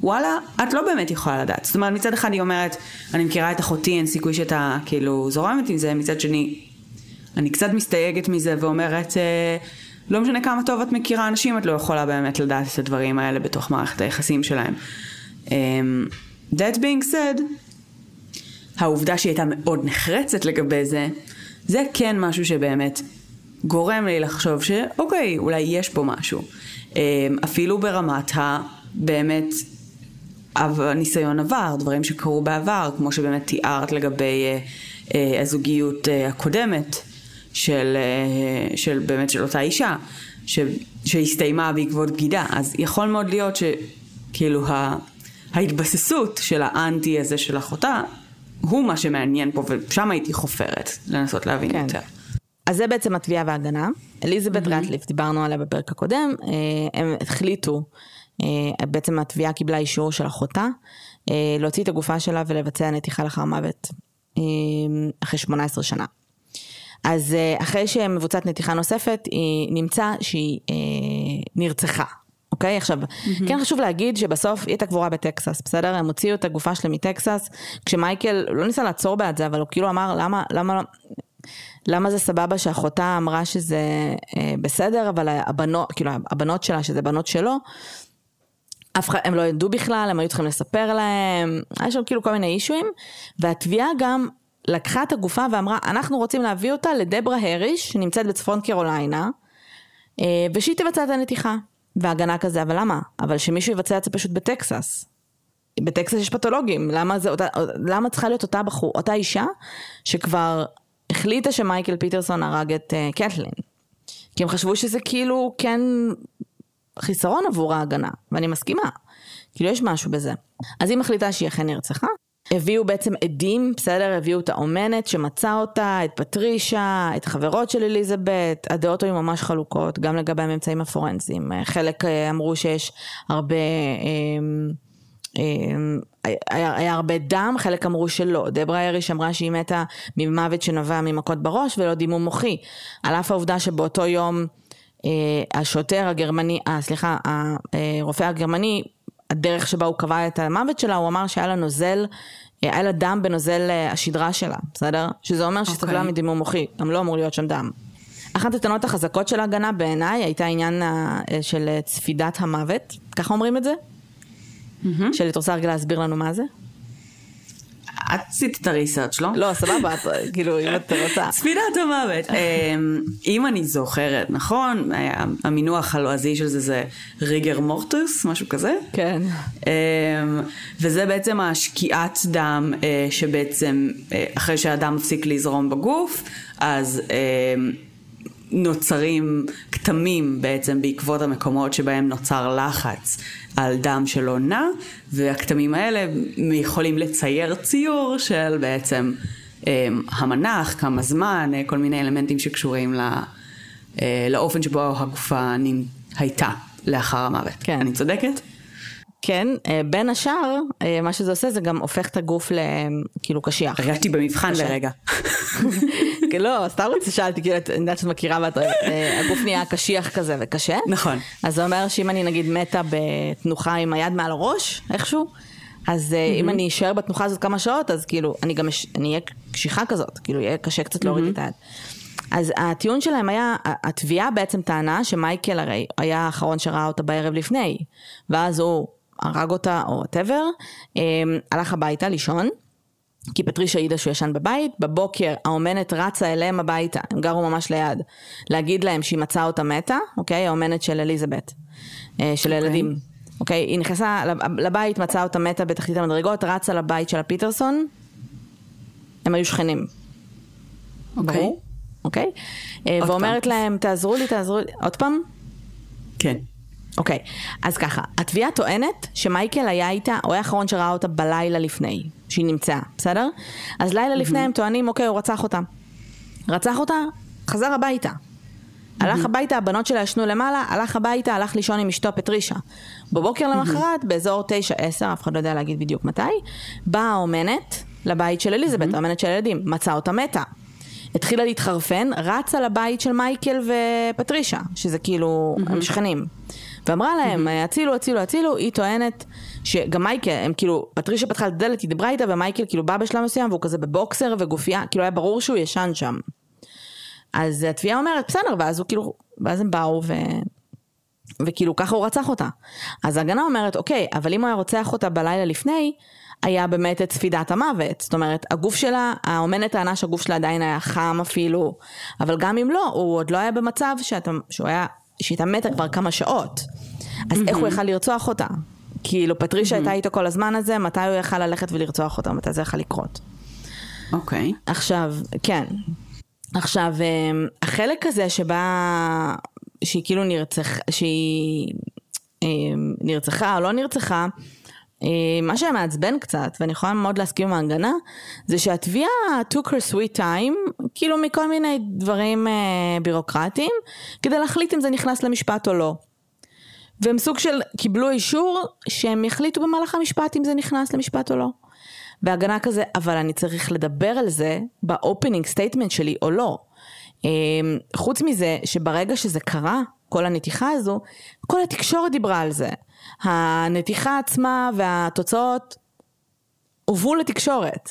וואלה, את לא באמת יכולה לדעת. זאת אומרת, מצד אחד היא אומרת, אני מכירה את אחותי, אין סיכוי שאתה כאילו זורמת עם זה, מצד שני, אני קצת מסתייגת מזה ואומרת, אה, לא משנה כמה טוב את מכירה אנשים, את לא יכולה באמת לדעת את הדברים האלה בתוך מערכת היחסים שלהם. Um, that being said, העובדה שהיא הייתה מאוד נחרצת לגבי זה, זה כן משהו שבאמת גורם לי לחשוב שאוקיי, אולי יש פה משהו. Um, אפילו ברמת ה... באמת ניסיון עבר, דברים שקרו בעבר, כמו שבאמת תיארת לגבי אה, אה, הזוגיות אה, הקודמת של, אה, של באמת של אותה אישה, ש, שהסתיימה בעקבות בגידה, אז יכול מאוד להיות שכאילו ה, ההתבססות של האנטי הזה של אחותה, הוא מה שמעניין פה, ושם הייתי חופרת לנסות להבין כן. יותר. אז זה בעצם התביעה וההגנה. אליזבת mm-hmm. רטליף, דיברנו עליה בפרק הקודם, אה, הם החליטו בעצם התביעה קיבלה אישור של אחותה אה, להוציא את הגופה שלה ולבצע נתיחה לאחר מוות אה, אחרי 18 שנה. אז אחרי שמבוצעת נתיחה נוספת, היא נמצא שהיא אה, נרצחה. אוקיי? עכשיו, mm-hmm. כן חשוב להגיד שבסוף היא הייתה קבורה בטקסס, בסדר? הם הוציאו את הגופה שלהם מטקסס, כשמייקל לא ניסה לעצור בעד זה, אבל הוא כאילו אמר, למה, למה, למה זה סבבה שאחותה אמרה שזה אה, בסדר, אבל הבנות, כאילו הבנות שלה, שזה בנות שלו, אף אחד, הם לא ידעו בכלל, הם היו צריכים לספר להם, היה שם כאילו כל מיני אישויים, והתביעה גם לקחה את הגופה ואמרה, אנחנו רוצים להביא אותה לדברה הריש, שנמצאת בצפון קרוליינה, אה, ושהיא תבצע את הנתיחה. והגנה כזה, אבל למה? אבל שמישהו יבצע את זה פשוט בטקסס. בטקסס יש פתולוגים, למה, זה, למה צריכה להיות אותה בחור, אותה אישה שכבר החליטה שמייקל פיטרסון הרג את uh, קטלין? כי הם חשבו שזה כאילו כן חיסרון עבור ההגנה, ואני מסכימה. כאילו יש משהו בזה. אז היא מחליטה שהיא אכן נרצחה. הביאו בעצם עדים, בסדר? הביאו את האומנת שמצאה אותה, את פטרישה, את חברות של אליזבת. הדעות היו ממש חלוקות, גם לגבי הממצאים הפורנזיים. חלק אה, אמרו שיש הרבה... אמ, אמ, היה, היה הרבה דם, חלק אמרו שלא. דברה אריש אמרה שהיא מתה ממוות שנבע ממכות בראש ולא דימום מוחי. על אף העובדה שבאותו יום השוטר הגרמני, אה, סליחה, הרופא הגרמני הדרך שבה הוא קבע את המוות שלה, הוא אמר שהיה לה נוזל, היה לה דם בנוזל אה, השדרה שלה, בסדר? שזה אומר שהיא סבלה okay. אוקיי. מדימום מוחי, גם לא אמור להיות שם דם. אחת הטענות החזקות של ההגנה בעיניי הייתה עניין אה, של אה, צפידת המוות, ככה אומרים את זה? Mm-hmm. שלי, את רוצה רגע להסביר לנו מה זה? את עשית את הריסרצ' לא? לא, סבבה, כאילו, אם את רוצה. צפידת המוות. אמ, אם אני זוכרת, נכון? המינוח הלועזי של זה זה ריגר מורטוס, משהו כזה? כן. אמ, וזה בעצם השקיעת דם אה, שבעצם, אה, אחרי שהדם מפסיק לזרום בגוף, אז... נוצרים כתמים בעצם בעקבות המקומות שבהם נוצר לחץ על דם שלא נע, והכתמים האלה יכולים לצייר ציור של בעצם אה, המנח, כמה זמן, אה, כל מיני אלמנטים שקשורים לא, אה, לאופן שבו הגופה הייתה לאחר המוות. כן. אני צודקת? כן, בין השאר, מה שזה עושה זה גם הופך את הגוף לכאילו קשיח. הרגשתי במבחן לרגע. לא, סתם רוצה שאלתי, כאילו, אני יודעת שאת מכירה ואת אוהבת, אה, הגוף נהיה קשיח כזה וקשה. נכון. אז זה אומר שאם אני נגיד מתה בתנוחה עם היד מעל הראש, איכשהו, אז אם אני אשאר בתנוחה הזאת כמה שעות, אז כאילו, אני גם, אהיה קשיחה כזאת, כאילו, יהיה קשה קצת להוריד את היד. אז הטיעון שלהם היה, התביעה בעצם טענה שמייקל הרי היה האחרון שראה אותה בערב לפני, ואז הוא הרג אותה או וואטאבר, אמ, הלך הביתה לישון. כי פטרישה העידה שהוא ישן בבית, בבוקר האומנת רצה אליהם הביתה, הם גרו ממש ליד, להגיד להם שהיא מצאה אותה מתה, אוקיי? האומנת של אליזבת, אה, של אוקיי. ילדים. אוקיי? היא נכנסה לבית, מצאה אותה מתה בתחתית המדרגות, רצה לבית של הפיטרסון, הם היו שכנים. אוקיי. אוקיי? אה, ואומרת להם, תעזרו לי, תעזרו לי, עוד פעם? כן. אוקיי, okay. אז ככה, התביעה טוענת שמייקל היה איתה, הוא היה האחרון שראה אותה בלילה לפני, שהיא נמצאה, בסדר? אז לילה mm-hmm. לפני הם טוענים, אוקיי, הוא רצח אותה. רצח אותה, חזר הביתה. Mm-hmm. הלך הביתה, הבנות שלה ישנו למעלה, הלך הביתה, הלך לישון עם אשתו פטרישה. בבוקר למחרת. באזור 9-10, אף אחד לא יודע להגיד בדיוק מתי, באה האומנת לבית של אליזבת. האומנת של הילדים, מצאה אותה מתה. התחילה להתחרפן, רצה לבית של מייקל ופטרישה, שזה כאילו. הם שכנים. ואמרה להם, הצילו, הצילו, הצילו, היא טוענת שגם מייקל, הם כאילו, פטרישה פתחה את הדלת, היא דיברה איתה, ומייקל כאילו בא בשלב מסוים, והוא כזה בבוקסר וגופייה, כאילו היה ברור שהוא ישן שם. אז התביעה אומרת, בסדר, ואז הוא כאילו, ואז הם באו ו... וכאילו ככה הוא רצח אותה. אז ההגנה אומרת, אוקיי, אבל אם הוא היה רוצח אותה בלילה לפני, היה באמת את ספידת המוות. זאת אומרת, הגוף שלה, האומנת טענה שהגוף שלה עדיין היה חם אפילו, אבל גם אם לא, הוא עוד לא היה במצב שאתה, שהוא היה שהייתה מתה כבר כמה שעות. אז איך הוא יכל לרצוח אותה? כאילו פטרישה הייתה איתו כל הזמן הזה, מתי הוא יכל ללכת ולרצוח אותה? מתי זה יכול לקרות? אוקיי. Okay. עכשיו, כן. עכשיו, אמ, החלק הזה שבה, שהיא כאילו נרצחה, שהיא אמ, נרצחה או לא נרצחה, מה שמעצבן קצת, ואני יכולה מאוד להסכים עם ההגנה, זה שהתביעה took her sweet time, כאילו מכל מיני דברים אה, בירוקרטיים, כדי להחליט אם זה נכנס למשפט או לא. והם סוג של קיבלו אישור שהם יחליטו במהלך המשפט אם זה נכנס למשפט או לא. וההגנה כזה, אבל אני צריך לדבר על זה ב opening statement שלי או לא. אה, חוץ מזה, שברגע שזה קרה, כל הנתיחה הזו, כל התקשורת דיברה על זה. הנתיחה עצמה והתוצאות הובאו לתקשורת.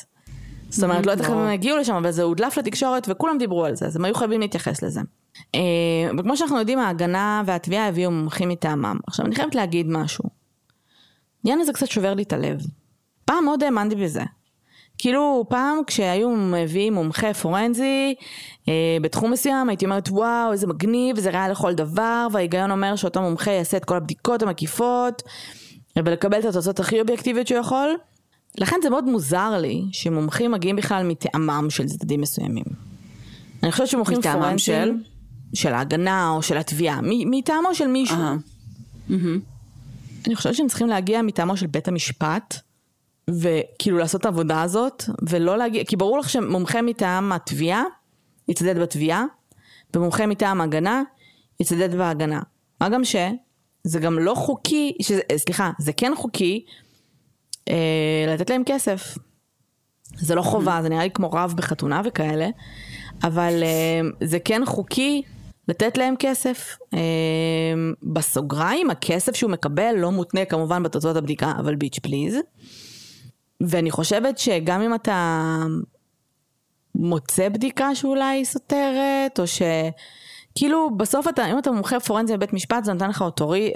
זאת אומרת, לא יודעת איך הם הגיעו לשם, אבל זה הודלף לתקשורת וכולם דיברו על זה, אז הם היו חייבים להתייחס לזה. אה, וכמו שאנחנו יודעים, ההגנה והתביעה הביאו מומחים מטעמם. עכשיו, אני חייבת להגיד משהו. העניין הזה קצת שובר לי את הלב. פעם מאוד האמנתי בזה. כאילו פעם כשהיו מביאים מומחה פורנזי אה, בתחום מסוים הייתי אומרת וואו איזה מגניב וזה רע לכל דבר וההיגיון אומר שאותו מומחה יעשה את כל הבדיקות המקיפות ולקבל את התוצאות הכי אובייקטיביות שהוא יכול. לכן זה מאוד מוזר לי שמומחים מגיעים בכלל מטעמם של צדדים מסוימים. אני חושבת שמומחים מטעמם פורנזיים של ההגנה או של התביעה, מטעמו של מישהו. אהה. מהמם. אני חושבת שהם צריכים להגיע מטעמו של בית המשפט, וכאילו לעשות את העבודה הזאת, ולא להגיע, כי ברור לך שמומחה מטעם התביעה יצדד בתביעה, ומומחה מטעם ההגנה יצדד בהגנה. מה גם שזה גם לא חוקי, שזה, סליחה, זה כן חוקי אה, לתת להם כסף. זה לא חובה, זה נראה לי כמו רב בחתונה וכאלה, אבל אה, זה כן חוקי לתת להם כסף. אה, בסוגריים, הכסף שהוא מקבל לא מותנה כמובן בתוצאות הבדיקה, אבל ביץ' פליז. ואני חושבת שגם אם אתה מוצא בדיקה שאולי סותרת, או ש... כאילו בסוף אתה, אם אתה מומחה פורנזי בבית משפט זה נותן לך אוטורי,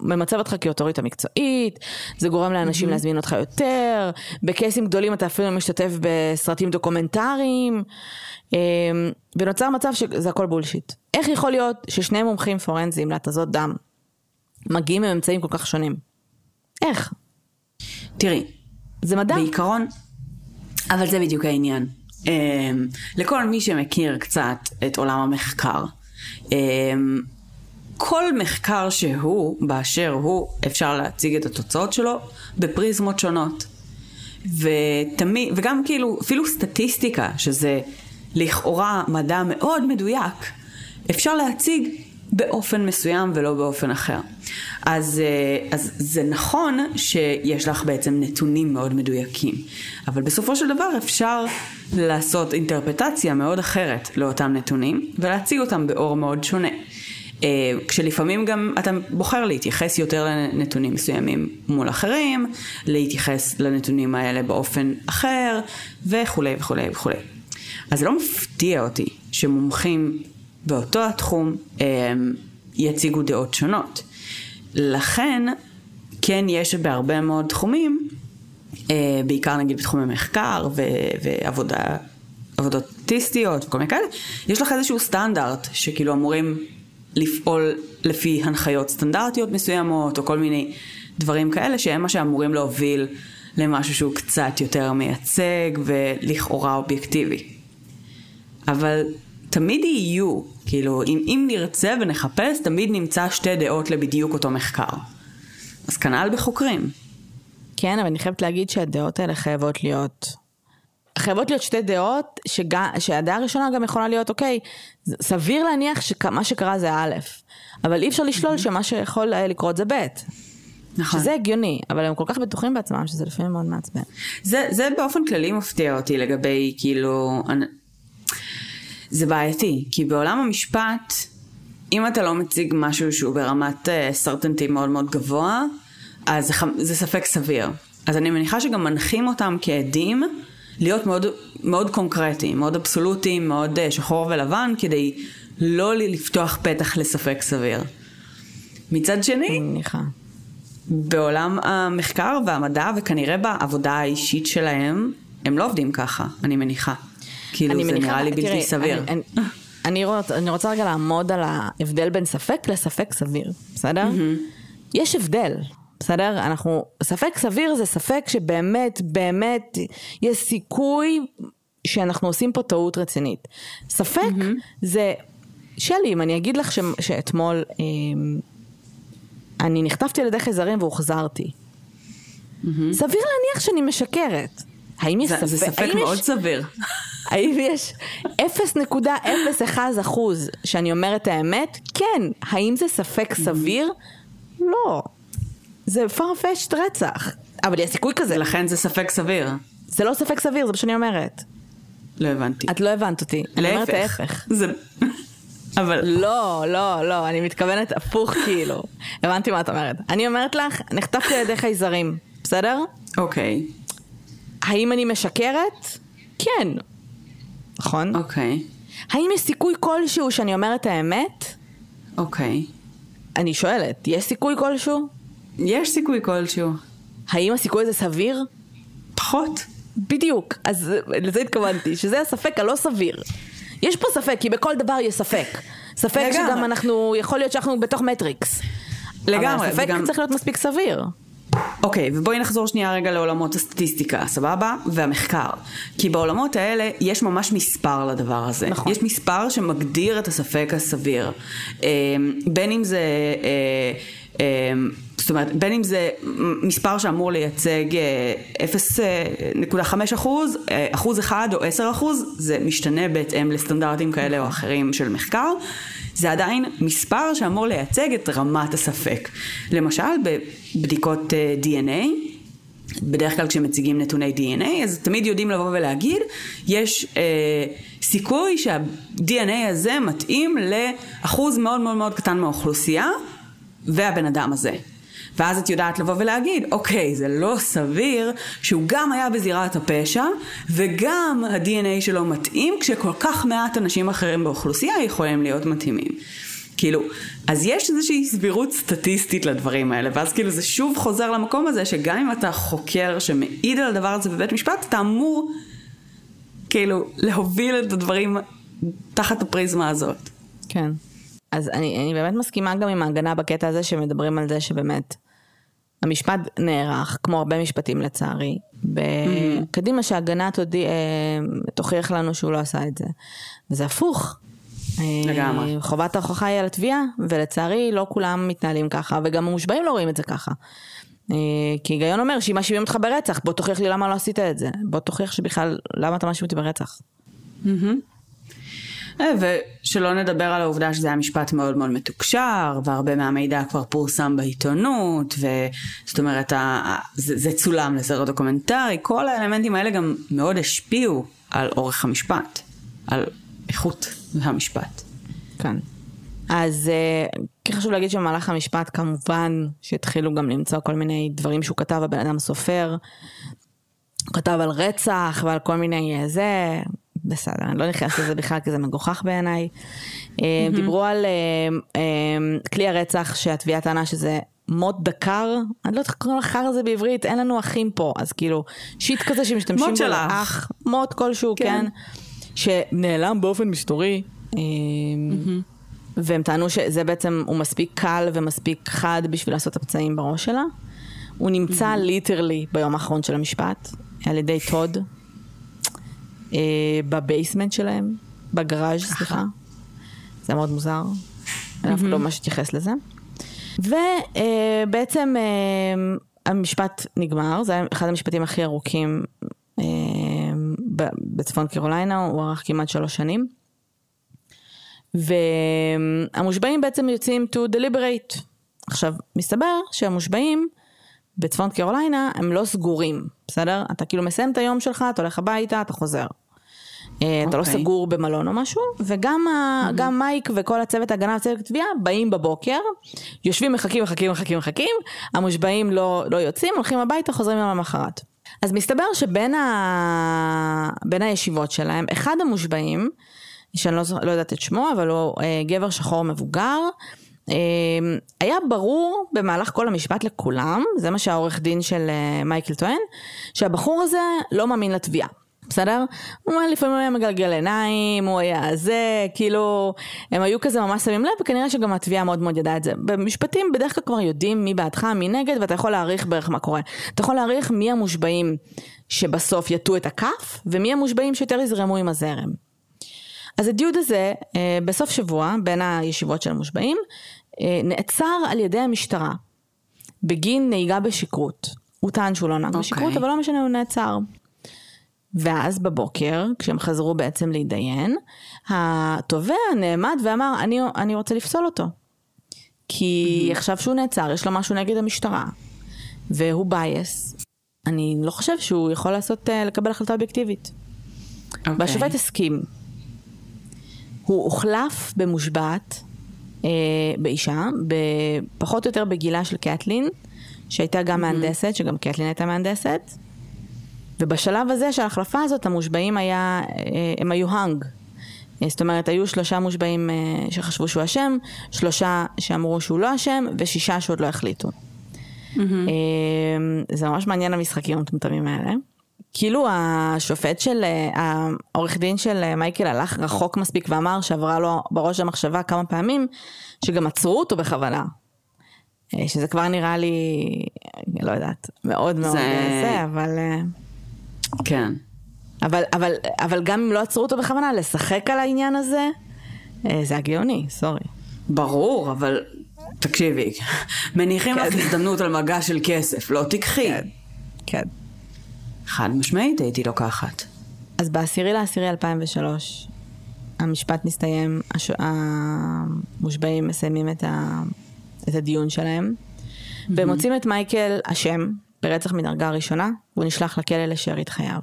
ממצב אותך כאוטוריטה מקצועית, זה גורם לאנשים להזמין אותך יותר, בקייסים גדולים אתה אפילו משתתף בסרטים דוקומנטריים, אמ, ונוצר מצב שזה הכל בולשיט. איך יכול להיות ששני מומחים פורנזיים להתזות דם מגיעים עם אמצעים כל כך שונים? איך? תראי, זה מדע. בעיקרון, אבל זה בדיוק העניין. Um, לכל מי שמכיר קצת את עולם המחקר, um, כל מחקר שהוא, באשר הוא, אפשר להציג את התוצאות שלו בפריזמות שונות. ותמיד, וגם כאילו, אפילו סטטיסטיקה, שזה לכאורה מדע מאוד מדויק, אפשר להציג באופן מסוים ולא באופן אחר. אז, אה, אז זה נכון שיש לך בעצם נתונים מאוד מדויקים, אבל בסופו של דבר אפשר לעשות אינטרפטציה מאוד אחרת לאותם נתונים ולהציג אותם באור מאוד שונה. אה, כשלפעמים גם אתה בוחר להתייחס יותר לנתונים מסוימים מול אחרים, להתייחס לנתונים האלה באופן אחר וכולי וכולי וכולי. אז זה לא מפתיע אותי שמומחים באותו התחום אה, יציגו דעות שונות. לכן, כן יש בהרבה מאוד תחומים, אה, בעיקר נגיד בתחומי מחקר ו- ועבודה, עבודות אוטיסטיות וכל מיני כאלה, יש לך איזשהו סטנדרט שכאילו אמורים לפעול לפי הנחיות סטנדרטיות מסוימות או כל מיני דברים כאלה שהם מה שאמורים להוביל למשהו שהוא קצת יותר מייצג ולכאורה אובייקטיבי. אבל תמיד יהיו, כאילו, אם, אם נרצה ונחפש, תמיד נמצא שתי דעות לבדיוק אותו מחקר. אז כנ"ל בחוקרים. כן, אבל אני חייבת להגיד שהדעות האלה חייבות להיות... חייבות להיות שתי דעות, שג... שהדעה הראשונה גם יכולה להיות, אוקיי, סביר להניח שמה שקרה זה א', אבל אי אפשר לשלול שמה שיכול היה לקרות זה ב'. נכון. שזה הגיוני, אבל הם כל כך בטוחים בעצמם שזה לפעמים מאוד מעצבן. זה, זה באופן כללי מפתיע אותי לגבי, כאילו. זה בעייתי, כי בעולם המשפט, אם אתה לא מציג משהו שהוא ברמת סרטנטי uh, מאוד מאוד גבוה, אז זה, זה ספק סביר. אז אני מניחה שגם מנחים אותם כעדים להיות מאוד, מאוד קונקרטיים, מאוד אבסולוטיים, מאוד uh, שחור ולבן, כדי לא לפתוח פתח לספק סביר. מצד שני, אני מניחה. בעולם המחקר והמדע, וכנראה בעבודה האישית שלהם, הם לא עובדים ככה, אני מניחה. כאילו זה נראה לי בלתי סביר. אני, אני, אני, רוצ, אני רוצה רגע לעמוד על ההבדל בין ספק לספק סביר, בסדר? Mm-hmm. יש הבדל, בסדר? אנחנו, ספק סביר זה ספק שבאמת, באמת, יש סיכוי שאנחנו עושים פה טעות רצינית. ספק mm-hmm. זה, שלי, אם אני אגיד לך ש, שאתמול אה, אני נחטפתי על ידי חייזרים והוחזרתי. Mm-hmm. סביר להניח שאני משקרת. האם יש ספק? זה ספק מאוד יש... סביר. האם יש 0.01 אחוז שאני אומרת האמת? כן. האם זה ספק סביר? לא. זה farfetched רצח. אבל יש סיכוי כזה. לכן זה ספק סביר. זה לא ספק סביר, זה מה שאני אומרת. לא הבנתי. את לא הבנת אותי. אני אומרת ההפך. זה... אבל... לא, לא, לא, אני מתכוונת הפוך כאילו. הבנתי מה את אומרת. אני אומרת לך, נחטפתי על ידי חייזרים, בסדר? אוקיי. האם אני משקרת? כן. נכון? אוקיי. האם יש סיכוי כלשהו שאני אומרת האמת? אוקיי. אני שואלת, יש סיכוי כלשהו? יש סיכוי כלשהו. האם הסיכוי הזה סביר? פחות. בדיוק, אז לזה התכוונתי, שזה הספק הלא סביר. יש פה ספק, כי בכל דבר יש ספק. ספק לגמרי. שגם אנחנו, יכול להיות שאנחנו בתוך מטריקס. לגמרי, אבל הספק וגם- צריך להיות מספיק סביר. אוקיי, ובואי נחזור שנייה רגע לעולמות הסטטיסטיקה, סבבה? והמחקר. כי בעולמות האלה יש ממש מספר לדבר הזה. נכון. יש מספר שמגדיר את הספק הסביר. אה, בין אם זה... אה, אה, זאת אומרת, בין אם זה מספר שאמור לייצג אה, 0.5 אחוז, אה, אחוז אחד או 10 אחוז, זה משתנה בהתאם לסטנדרטים כאלה או אחרים של מחקר. זה עדיין מספר שאמור לייצג את רמת הספק. למשל, בבדיקות אה, DNA, בדרך כלל כשמציגים נתוני DNA, אז תמיד יודעים לבוא ולהגיד, יש אה, סיכוי שה-DNA הזה מתאים לאחוז מאוד מאוד מאוד קטן מהאוכלוסייה, והבן אדם הזה. ואז את יודעת לבוא ולהגיד, אוקיי, זה לא סביר שהוא גם היה בזירת הפשע, וגם ה-DNA שלו מתאים, כשכל כך מעט אנשים אחרים באוכלוסייה יכולים להיות מתאימים. כאילו, אז יש איזושהי סבירות סטטיסטית לדברים האלה, ואז כאילו זה שוב חוזר למקום הזה, שגם אם אתה חוקר שמעיד על הדבר הזה בבית משפט, אתה אמור כאילו להוביל את הדברים תחת הפריזמה הזאת. כן. אז אני, אני באמת מסכימה גם עם ההגנה בקטע הזה שמדברים על זה שבאמת המשפט נערך, כמו הרבה משפטים לצערי, בקדימה שההגנה תודי, אה, תוכיח לנו שהוא לא עשה את זה. וזה הפוך. אה, לגמרי. חובת ההוכחה היא על התביעה, ולצערי לא כולם מתנהלים ככה, וגם המושבעים לא רואים את זה ככה. אה, כי היגיון אומר שאם מאשימים אותך ברצח, בוא תוכיח לי למה לא עשית את זה. בוא תוכיח שבכלל, למה אתה מאשים אותי ברצח. אה, ושלא נדבר על העובדה שזה היה משפט מאוד מאוד מתוקשר, והרבה מהמידע כבר פורסם בעיתונות, וזאת אומרת, זה, זה צולם לסרט דוקומנטרי, כל האלמנטים האלה גם מאוד השפיעו על אורך המשפט, על איכות המשפט. כן. אז אה, כן חשוב להגיד שבמהלך המשפט כמובן שהתחילו גם למצוא כל מיני דברים שהוא כתב, הבן אדם סופר, הוא כתב על רצח ועל כל מיני אה, זה, בסדר, אני לא נכנסת לזה בכלל כי זה מגוחך בעיניי. אה, דיברו על אה, אה, כלי הרצח שהתביעה טענה שזה מוט דקר, אני לא יודעת איך קוראים לחר הזה בעברית, אין לנו אחים פה, אז כאילו שיט כזה שמשתמשים בו. לאח, מוט כלשהו, כן. כן, שנעלם באופן מסתורי. והם טענו שזה בעצם, הוא מספיק קל ומספיק חד בשביל לעשות את הפצעים בראש שלה. הוא נמצא literally ביום האחרון של המשפט, על ידי טוד, אה, ב basement שלהם, בגראז' סליחה. זה מאוד מוזר, אני אף אחד לא ממש התייחס לזה. ובעצם המשפט נגמר, זה היה אחד המשפטים הכי ארוכים אה, ב- בצפון קרוליינה, הוא ארך כמעט שלוש שנים. והמושבעים בעצם יוצאים to deliberate. עכשיו, מסתבר שהמושבעים בצפון קרוליינה הם לא סגורים, בסדר? אתה כאילו מסיים את היום שלך, אתה הולך הביתה, אתה חוזר. אה, אתה לא אוקיי. סגור במלון או משהו, וגם גם מייק וכל הצוות ההגנה וצוות התביעה באים בבוקר, יושבים, מחכים, מחכים, מחכים, מחכים, המושבעים לא, לא יוצאים, הולכים הביתה, חוזרים יום למחרת. אז מסתבר שבין ה... בין הישיבות שלהם, אחד המושבעים, שאני לא, לא יודעת את שמו, אבל הוא אה, גבר שחור מבוגר, היה ברור במהלך כל המשפט לכולם, זה מה שהעורך דין של אה, מייקל טוען, שהבחור הזה לא מאמין לתביעה. בסדר? הוא אומר, לפעמים הוא היה מגלגל עיניים, הוא היה זה, כאילו, הם היו כזה ממש שמים לב, וכנראה שגם התביעה מאוד מאוד ידעה את זה. במשפטים בדרך כלל כבר יודעים מי בעדך, מי נגד, ואתה יכול להעריך בערך מה קורה. אתה יכול להעריך מי המושבעים שבסוף יטו את הכף, ומי המושבעים שיותר יזרמו עם הזרם. אז הדיוד הזה, אה, בסוף שבוע, בין הישיבות של המושבעים, נעצר על ידי המשטרה, בגין נהיגה בשכרות. הוא טען שהוא לא נהג אוקיי. בשכרות, אבל לא משנה, הוא נעצר. ואז בבוקר, כשהם חזרו בעצם להתדיין, התובע נעמד ואמר, אני, אני רוצה לפסול אותו. כי עכשיו שהוא נעצר, יש לו משהו נגד המשטרה, והוא בייס. אני לא חושב שהוא יכול לעשות, אה, לקבל החלטה אובייקטיבית. אוקיי. והשופט הסכים. הוא הוחלף במושבת אה, באישה, פחות או יותר בגילה של קטלין, שהייתה גם מהנדסת, שגם קטלין הייתה מהנדסת. ובשלב הזה של ההחלפה הזאת, המושבעים היה, אה, הם היו האנג. אה, זאת אומרת, היו שלושה מושבעים אה, שחשבו שהוא אשם, שלושה שאמרו שהוא לא אשם, ושישה שעוד לא החליטו. אה, זה ממש מעניין המשחקים המטומטמים האלה. כאילו השופט של, אה, העורך דין של אה, מייקל הלך רחוק מספיק ואמר שעברה לו בראש המחשבה כמה פעמים, שגם עצרו אותו בכוונה. אה, שזה כבר נראה לי, לא יודעת, מאוד מאוד זה- זה, אבל... כן. אבל, אבל, אבל גם אם לא עצרו אותו בכוונה, לשחק על העניין הזה, זה הגאוני, סורי. ברור, אבל תקשיבי, מניחים לך כן. הזדמנות על מגע של כסף, לא תיקחי. כן. חד משמעית הייתי לוקחת. אז בעשירי לעשירי 2003, המשפט מסתיים, הש... המושבעים מסיימים את, ה... את הדיון שלהם, והם מוצאים את מייקל אשם ברצח מדרגה ראשונה, והוא נשלח לכלא לשארית חייו.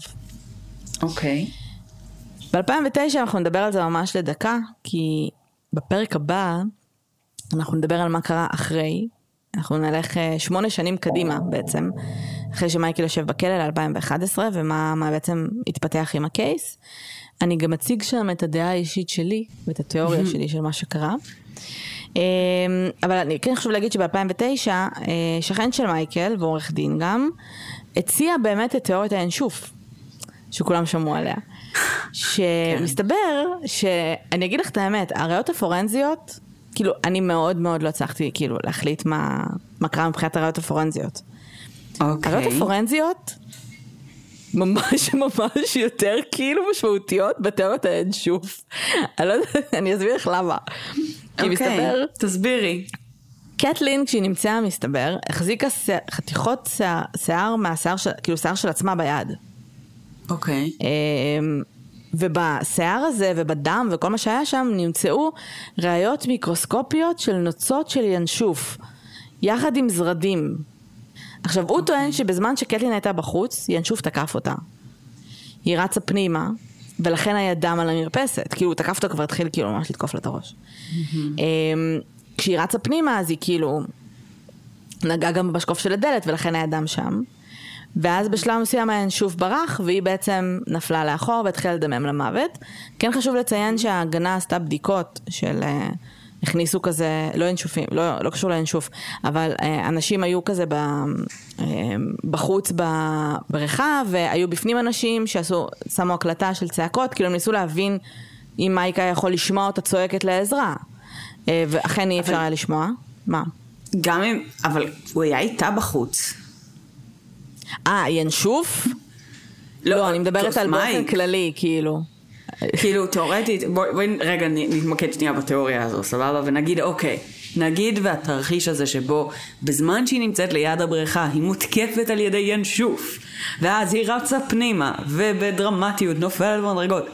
אוקיי. ב-2009 אנחנו נדבר על זה ממש לדקה, כי בפרק הבא אנחנו נדבר על מה קרה אחרי. אנחנו נלך אה, שמונה שנים קדימה בעצם, אחרי שמייקל יושב בכלא ל-2011, ומה מה בעצם התפתח עם הקייס. אני גם אציג שם את הדעה האישית שלי ואת התיאוריה שלי של מה שקרה. אה, אבל אני כן חשוב להגיד שב-2009, שכן של מייקל ועורך דין גם, הציע באמת את תיאוריית האנשוף, שכולם שמעו עליה. שמסתבר שאני אגיד לך את האמת, הראיות הפורנזיות, כאילו, אני מאוד מאוד לא הצלחתי כאילו להחליט מה, מה קרה מבחינת הראיות הפורנזיות. אוקיי. הראיות הפורנזיות ממש ממש יותר כאילו משמעותיות בתיאוריות האנשוף. אני לא יודעת, אני אסביר לך למה. כי מסתבר, אוקיי, תסבירי. קטלין כשהיא נמצאה מסתבר, החזיקה חתיכות שיער- שיער מהשיער של, כאילו שיער של עצמה ביד. אוקיי. אמ, ובשיער הזה ובדם וכל מה שהיה שם נמצאו ראיות מיקרוסקופיות של נוצות של ינשוף, יחד עם זרדים. עכשיו, הוא טוען שבזמן שקטלין הייתה בחוץ, ינשוף תקף אותה. היא רצה פנימה, ולכן היה דם על המרפסת. כאילו, הוא תקף אותה, כבר התחיל כאילו ממש לתקוף לה את הראש. אמ, כשהיא רצה פנימה, אז היא כאילו נגעה גם בשקוף של הדלת, ולכן היה דם שם. ואז בשלב מסוים הינשוף ברח, והיא בעצם נפלה לאחור והתחילה לדמם למוות. כן חשוב לציין שההגנה עשתה בדיקות של... אה, הכניסו כזה, לא ינשופים, לא, לא קשור לינשוף, אבל אה, אנשים היו כזה ב, אה, בחוץ בבריכה, והיו בפנים אנשים שעשו, שמו הקלטה של צעקות, כאילו הם ניסו להבין אם מייקה יכול לשמוע אותה צועקת לעזרה. אה, ואכן אי אפשר היה לשמוע. מה? גם אם, אבל הוא היה איתה בחוץ. אה, ינשוף? לא, אני מדברת על באופן מייק. כללי, כאילו. כאילו, תאורטית, בואי בואי רגע נתמקד שנייה בתיאוריה הזו, סבבה? ונגיד, אוקיי, נגיד והתרחיש הזה שבו בזמן שהיא נמצאת ליד הבריכה, היא מותקפת על ידי ינשוף, ואז היא רצה פנימה, ובדרמטיות נופלת במדרגות.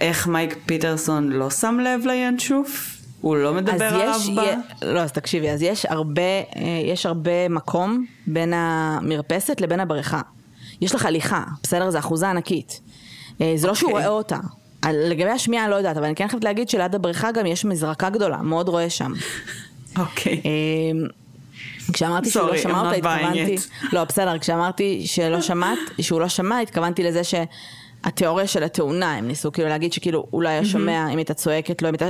איך מייק פיטרסון לא שם לב לינשוף? הוא לא מדבר עליו יש, ב... י... לא, אז תקשיבי, אז יש הרבה, אה, יש הרבה מקום בין המרפסת לבין הבריכה. יש לך הליכה, בסדר? זו אחוזה ענקית. אה, זה לא שהוא אוקיי. רואה אותה. לגבי השמיעה אני לא יודעת, אבל אני כן חייבת להגיד שליד הבריכה גם יש מזרקה גדולה, מאוד רואה שם. אוקיי. אה, כשאמרתי שהוא לא שמע אותה, התכוונתי... לא, בסדר, כשאמרתי שלא שמעת, שהוא לא שמע, התכוונתי לזה שהתיאוריה של התאונה, הם ניסו כאילו להגיד שכאילו הוא לא היה שומע אם הייתה צועקת, לא, אם הייתה...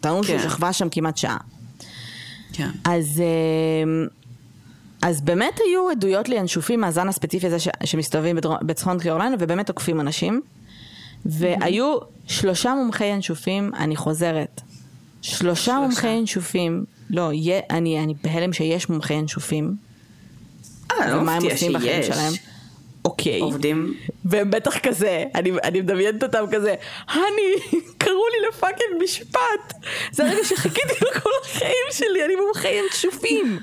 טענו שהוא כן. שכבה שם כמעט שעה. כן. אז, אה, אז באמת היו עדויות לינשופים מהזן הספציפי הזה ש, שמסתובבים בצפון קרוליינה ובאמת תוקפים אנשים. והיו שלושה מומחי ינשופים, אני חוזרת. שלושה מומחי ינשופים, לא, יה, אני, אני בהלם שיש מומחי ינשופים. אה, לא מפתיע שיש. שלהם. אוקיי. עובדים והם בטח כזה, אני, אני מדמיינת אותם כזה, הני, קראו לי לפאקינג משפט. זה הרגע שחיכיתי לו כל החיים שלי, אני מומחה ינשופים.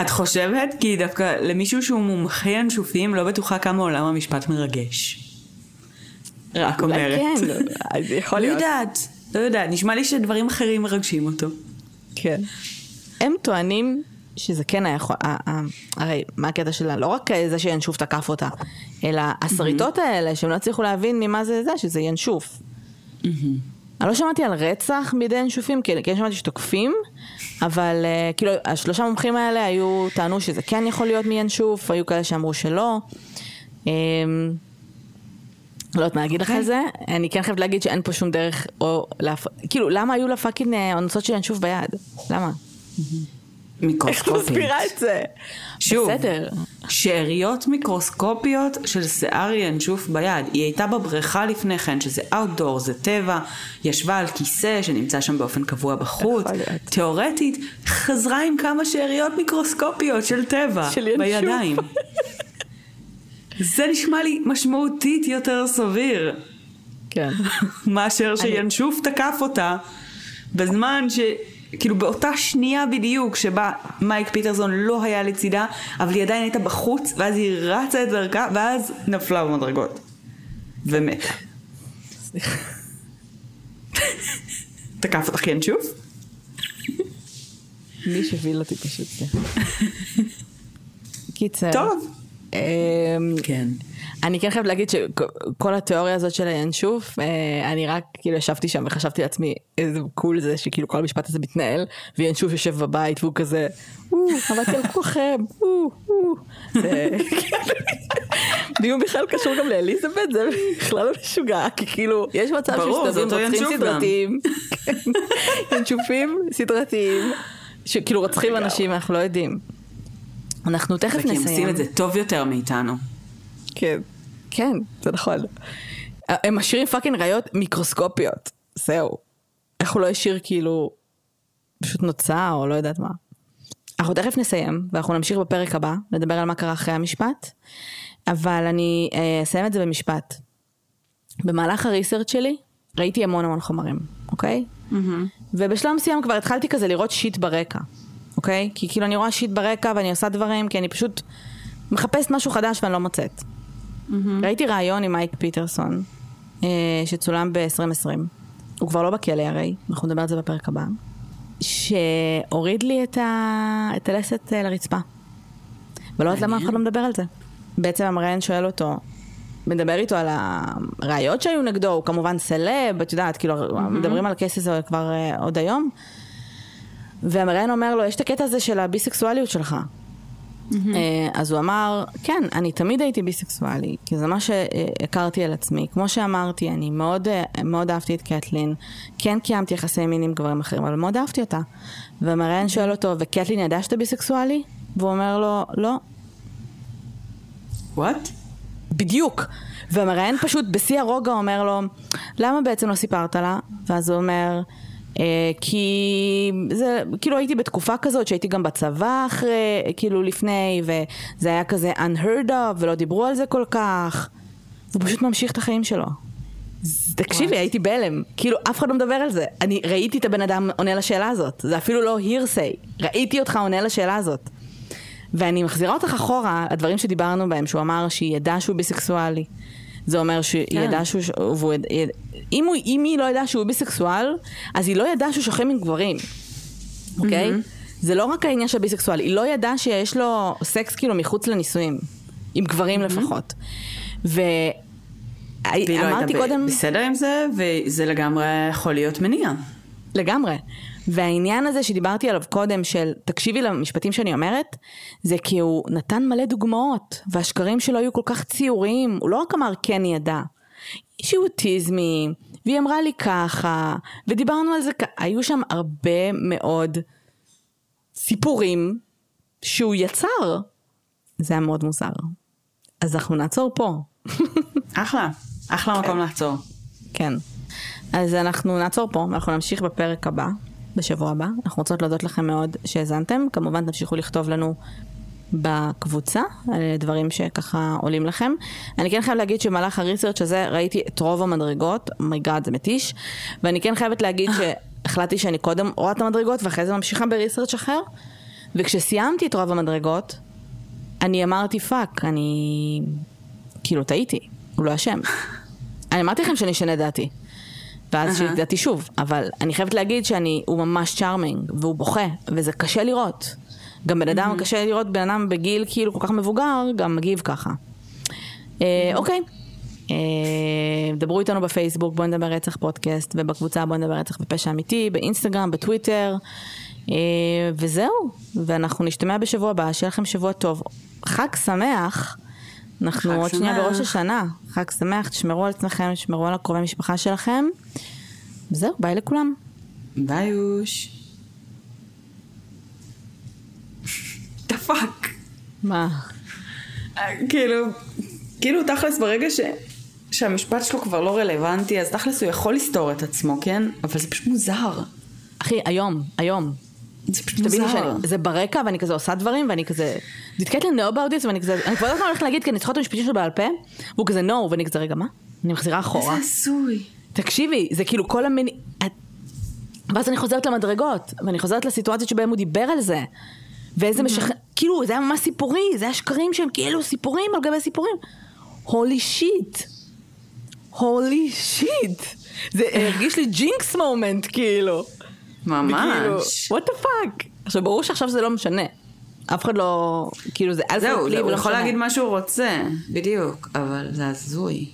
את חושבת? כי דווקא למישהו שהוא מומחה ינשופים לא בטוחה כמה עולם המשפט מרגש. רק אומרת. כן, אז יכול לא להיות. יודעת, לא יודעת, נשמע לי שדברים אחרים מרגשים אותו. כן. הם טוענים שזה כן היה יכול, הרי מה הקטע שלה? לא רק זה שינשוף תקף אותה, אלא השריטות האלה שהם לא הצליחו להבין ממה זה זה, שזה ינשוף. אני לא שמעתי על רצח בידי ינשופים, כן, כן שמעתי שתוקפים, אבל אה, כאילו השלושה מומחים האלה היו, טענו שזה כן יכול להיות מינשוף, היו כאלה שאמרו שלא. אמ, לא יודעת מה להגיד לך אוקיי. על זה, אני כן חייבת להגיד שאין פה שום דרך, או, להפ... כאילו, למה היו לה fucking אה, אונסות של ינשוף ביד? למה? איך את מיקרוסקופית. מסבירה את זה? שוב, בסדר. שאריות מיקרוסקופיות של שיער ינשוף ביד. היא הייתה בבריכה לפני כן, שזה outdoor, זה טבע, ישבה על כיסא שנמצא שם באופן קבוע בחוץ. תיאורטית, חזרה עם כמה שאריות מיקרוסקופיות של טבע של ינשוף. בידיים. זה נשמע לי משמעותית יותר סביר. כן. מאשר שינשוף תקף אותה בזמן ש... כאילו באותה שנייה בדיוק שבה מייק פיטרסון לא היה לצידה, אבל היא עדיין הייתה בחוץ, ואז היא רצה את דרכה, ואז נפלה במדרגות. ומתה. תקף אותך ינשוף? מי שהביא אותי פשוט זה. קיצר. טוב. אמ, כן. אני כן חייבת להגיד שכל התיאוריה הזאת של הינשוף, אה, אני רק כאילו ישבתי שם וחשבתי לעצמי איזה קול זה שכאילו כל המשפט הזה מתנהל, וינשוף יושב בבית והוא כזה, עבדתי על כולכם, ואם בכלל קשור גם לאליזבת זה בכלל לא משוגע, כי כאילו יש מצב אותו רוצחים. סדרתיים, ינשופים סדרתיים, שכאילו רוצחים אנשים אנחנו לא יודעים. אנחנו תכף זה כי הם נסיים. עושים את זה טוב יותר מאיתנו. כן, כן, זה נכון. הם משאירים פאקינג ראיות מיקרוסקופיות, זהו. איך הוא לא השאיר כאילו פשוט נוצה או לא יודעת מה. אנחנו תכף נסיים ואנחנו נמשיך בפרק הבא לדבר על מה קרה אחרי המשפט, אבל אני אה, אסיים את זה במשפט. במהלך הריסרצ' שלי ראיתי המון המון חומרים, אוקיי? ובשלב מסוים כבר התחלתי כזה לראות שיט ברקע, אוקיי? כי כאילו אני רואה שיט ברקע ואני עושה דברים כי אני פשוט מחפשת משהו חדש ואני לא מוצאת. ראיתי ראיון עם מייק פיטרסון, אה, שצולם ב-2020. הוא כבר לא בכלא הרי, אנחנו נדבר על זה בפרק הבא. שהוריד לי את, ה... את הלסת אה, לרצפה. ולא יודעת למה אף אחד לא מדבר על זה. בעצם המראיין שואל אותו, מדבר איתו על הראיות שהיו נגדו, הוא כמובן סלב, את יודעת, כאילו, מדברים על הקייס הזה כבר אה, עוד היום. והמראיין אומר לו, יש את הקטע הזה של הביסקסואליות שלך. אה, אז הוא אמר, כן, אני תמיד הייתי ביסקסואלי, כי זה מה שהכרתי על עצמי. כמו שאמרתי, אני מאוד, אה, מאוד אהבתי את קטלין, כן קיימתי יחסי מין עם גברים אחרים, אבל מאוד אהבתי אותה. והמראיין שואל אותו, וקטלין ידעה שאתה ביסקסואלי? והוא אומר לו, לא. וואט? בדיוק. והמראיין פשוט בשיא הרוגע אומר לו, למה בעצם לא סיפרת לה? ואז הוא אומר, כי זה, כאילו הייתי בתקופה כזאת שהייתי גם בצבא אחרי, כאילו לפני, וזה היה כזה unheard of, ולא דיברו על זה כל כך. והוא פשוט ממשיך את החיים שלו. תקשיבי, הייתי בהלם. כאילו, אף אחד לא מדבר על זה. אני ראיתי את הבן אדם עונה לשאלה הזאת. זה אפילו לא hearsay. ראיתי אותך עונה לשאלה הזאת. ואני מחזירה אותך אחורה, הדברים שדיברנו בהם, שהוא אמר שהיא ידעה שהוא ביסקסואלי. זה אומר שהיא כן. ידעה שהוא... והוא יד... אם, הוא, אם היא לא ידעה שהוא ביסקסואל, אז היא לא ידעה שהוא שוכב עם גברים, אוקיי? זה לא רק העניין של ביסקסואל, היא לא ידעה שיש לו סקס כאילו מחוץ לנישואים. עם גברים לפחות. ו... והיא לא הייתה קודם... בסדר עם זה, וזה לגמרי יכול להיות מניע. לגמרי. והעניין הזה שדיברתי עליו קודם, של תקשיבי למשפטים שאני אומרת, זה כי הוא נתן מלא דוגמאות, והשקרים שלו היו כל כך ציוריים, הוא לא רק אמר כן ידע, שהיא אוטיזמי, והיא אמרה לי ככה, ודיברנו על זה, היו שם הרבה מאוד סיפורים שהוא יצר. זה היה מאוד מוזר. אז אנחנו נעצור פה. אחלה, אחלה מקום לעצור. כן. אז אנחנו נעצור פה, ואנחנו נמשיך בפרק הבא, בשבוע הבא. אנחנו רוצות להודות לכם מאוד שהאזנתם. כמובן תמשיכו לכתוב לנו בקבוצה, דברים שככה עולים לכם. אני כן חייבת להגיד שבמהלך ה research הזה ראיתי את רוב המדרגות, oh my god זה מתיש, ואני כן חייבת להגיד שהחלטתי שאני קודם רואה את המדרגות ואחרי זה ממשיכה ב research אחר, וכשסיימתי את רוב המדרגות, אני אמרתי fuck, אני כאילו טעיתי, הוא לא אשם. אני אמרתי לכם שאני אשנה דעתי. ואז את דעתי שוב, אבל אני חייבת להגיד שאני, הוא ממש צ'ארמינג, והוא בוכה, וזה קשה לראות. גם בן אדם, קשה לראות בן אדם בגיל כאילו כל כך מבוגר, גם מגיב ככה. אה, אוקיי. אה, דברו איתנו בפייסבוק, בואו נדבר רצח פודקאסט, ובקבוצה בואו נדבר רצח בפשע אמיתי, באינסטגרם, בטוויטר, אה, וזהו. ואנחנו נשתמע בשבוע הבא, שיהיה לכם שבוע טוב. חג שמח. אנחנו עוד שנייה. בראש השנה. חג שמח, תשמרו על עצמכם, תשמרו על הקרובי משפחה שלכם. זהו, ביי לכולם. ביי אוש. the fuck. מה? כאילו, כאילו תכלס ברגע ש... שהמשפט שלו כבר לא רלוונטי, אז תכלס הוא יכול לסתור את עצמו, כן? אבל זה פשוט מוזר. אחי, היום, היום. זה פשוט מוזר. שזה ברקע ואני כזה עושה דברים ואני כזה did Caitlin know about this ואני כזה אני כבר מה הולכת להגיד כי אני צריכה את המשפטים שלו בעל פה והוא כזה no ואני כזה רגע מה? אני מחזירה אחורה. איזה הזוי. תקשיבי זה כאילו כל המיני ואז אני חוזרת למדרגות ואני חוזרת לסיטואציות שבהם הוא דיבר על זה. ואיזה משכנע כאילו זה היה ממש סיפורי זה היה שקרים שהם כאילו סיפורים על גבי סיפורים. הולי שיט הולי שיט זה הרגיש לי ג'ינקס מומנט כאילו ממש. what the fuck. עכשיו ברור שעכשיו זה לא משנה. אף אחד לא, כאילו זה אז זהו, לי הוא ולא יכול. להגיד מה שהוא רוצה, בדיוק, אבל זה הזוי.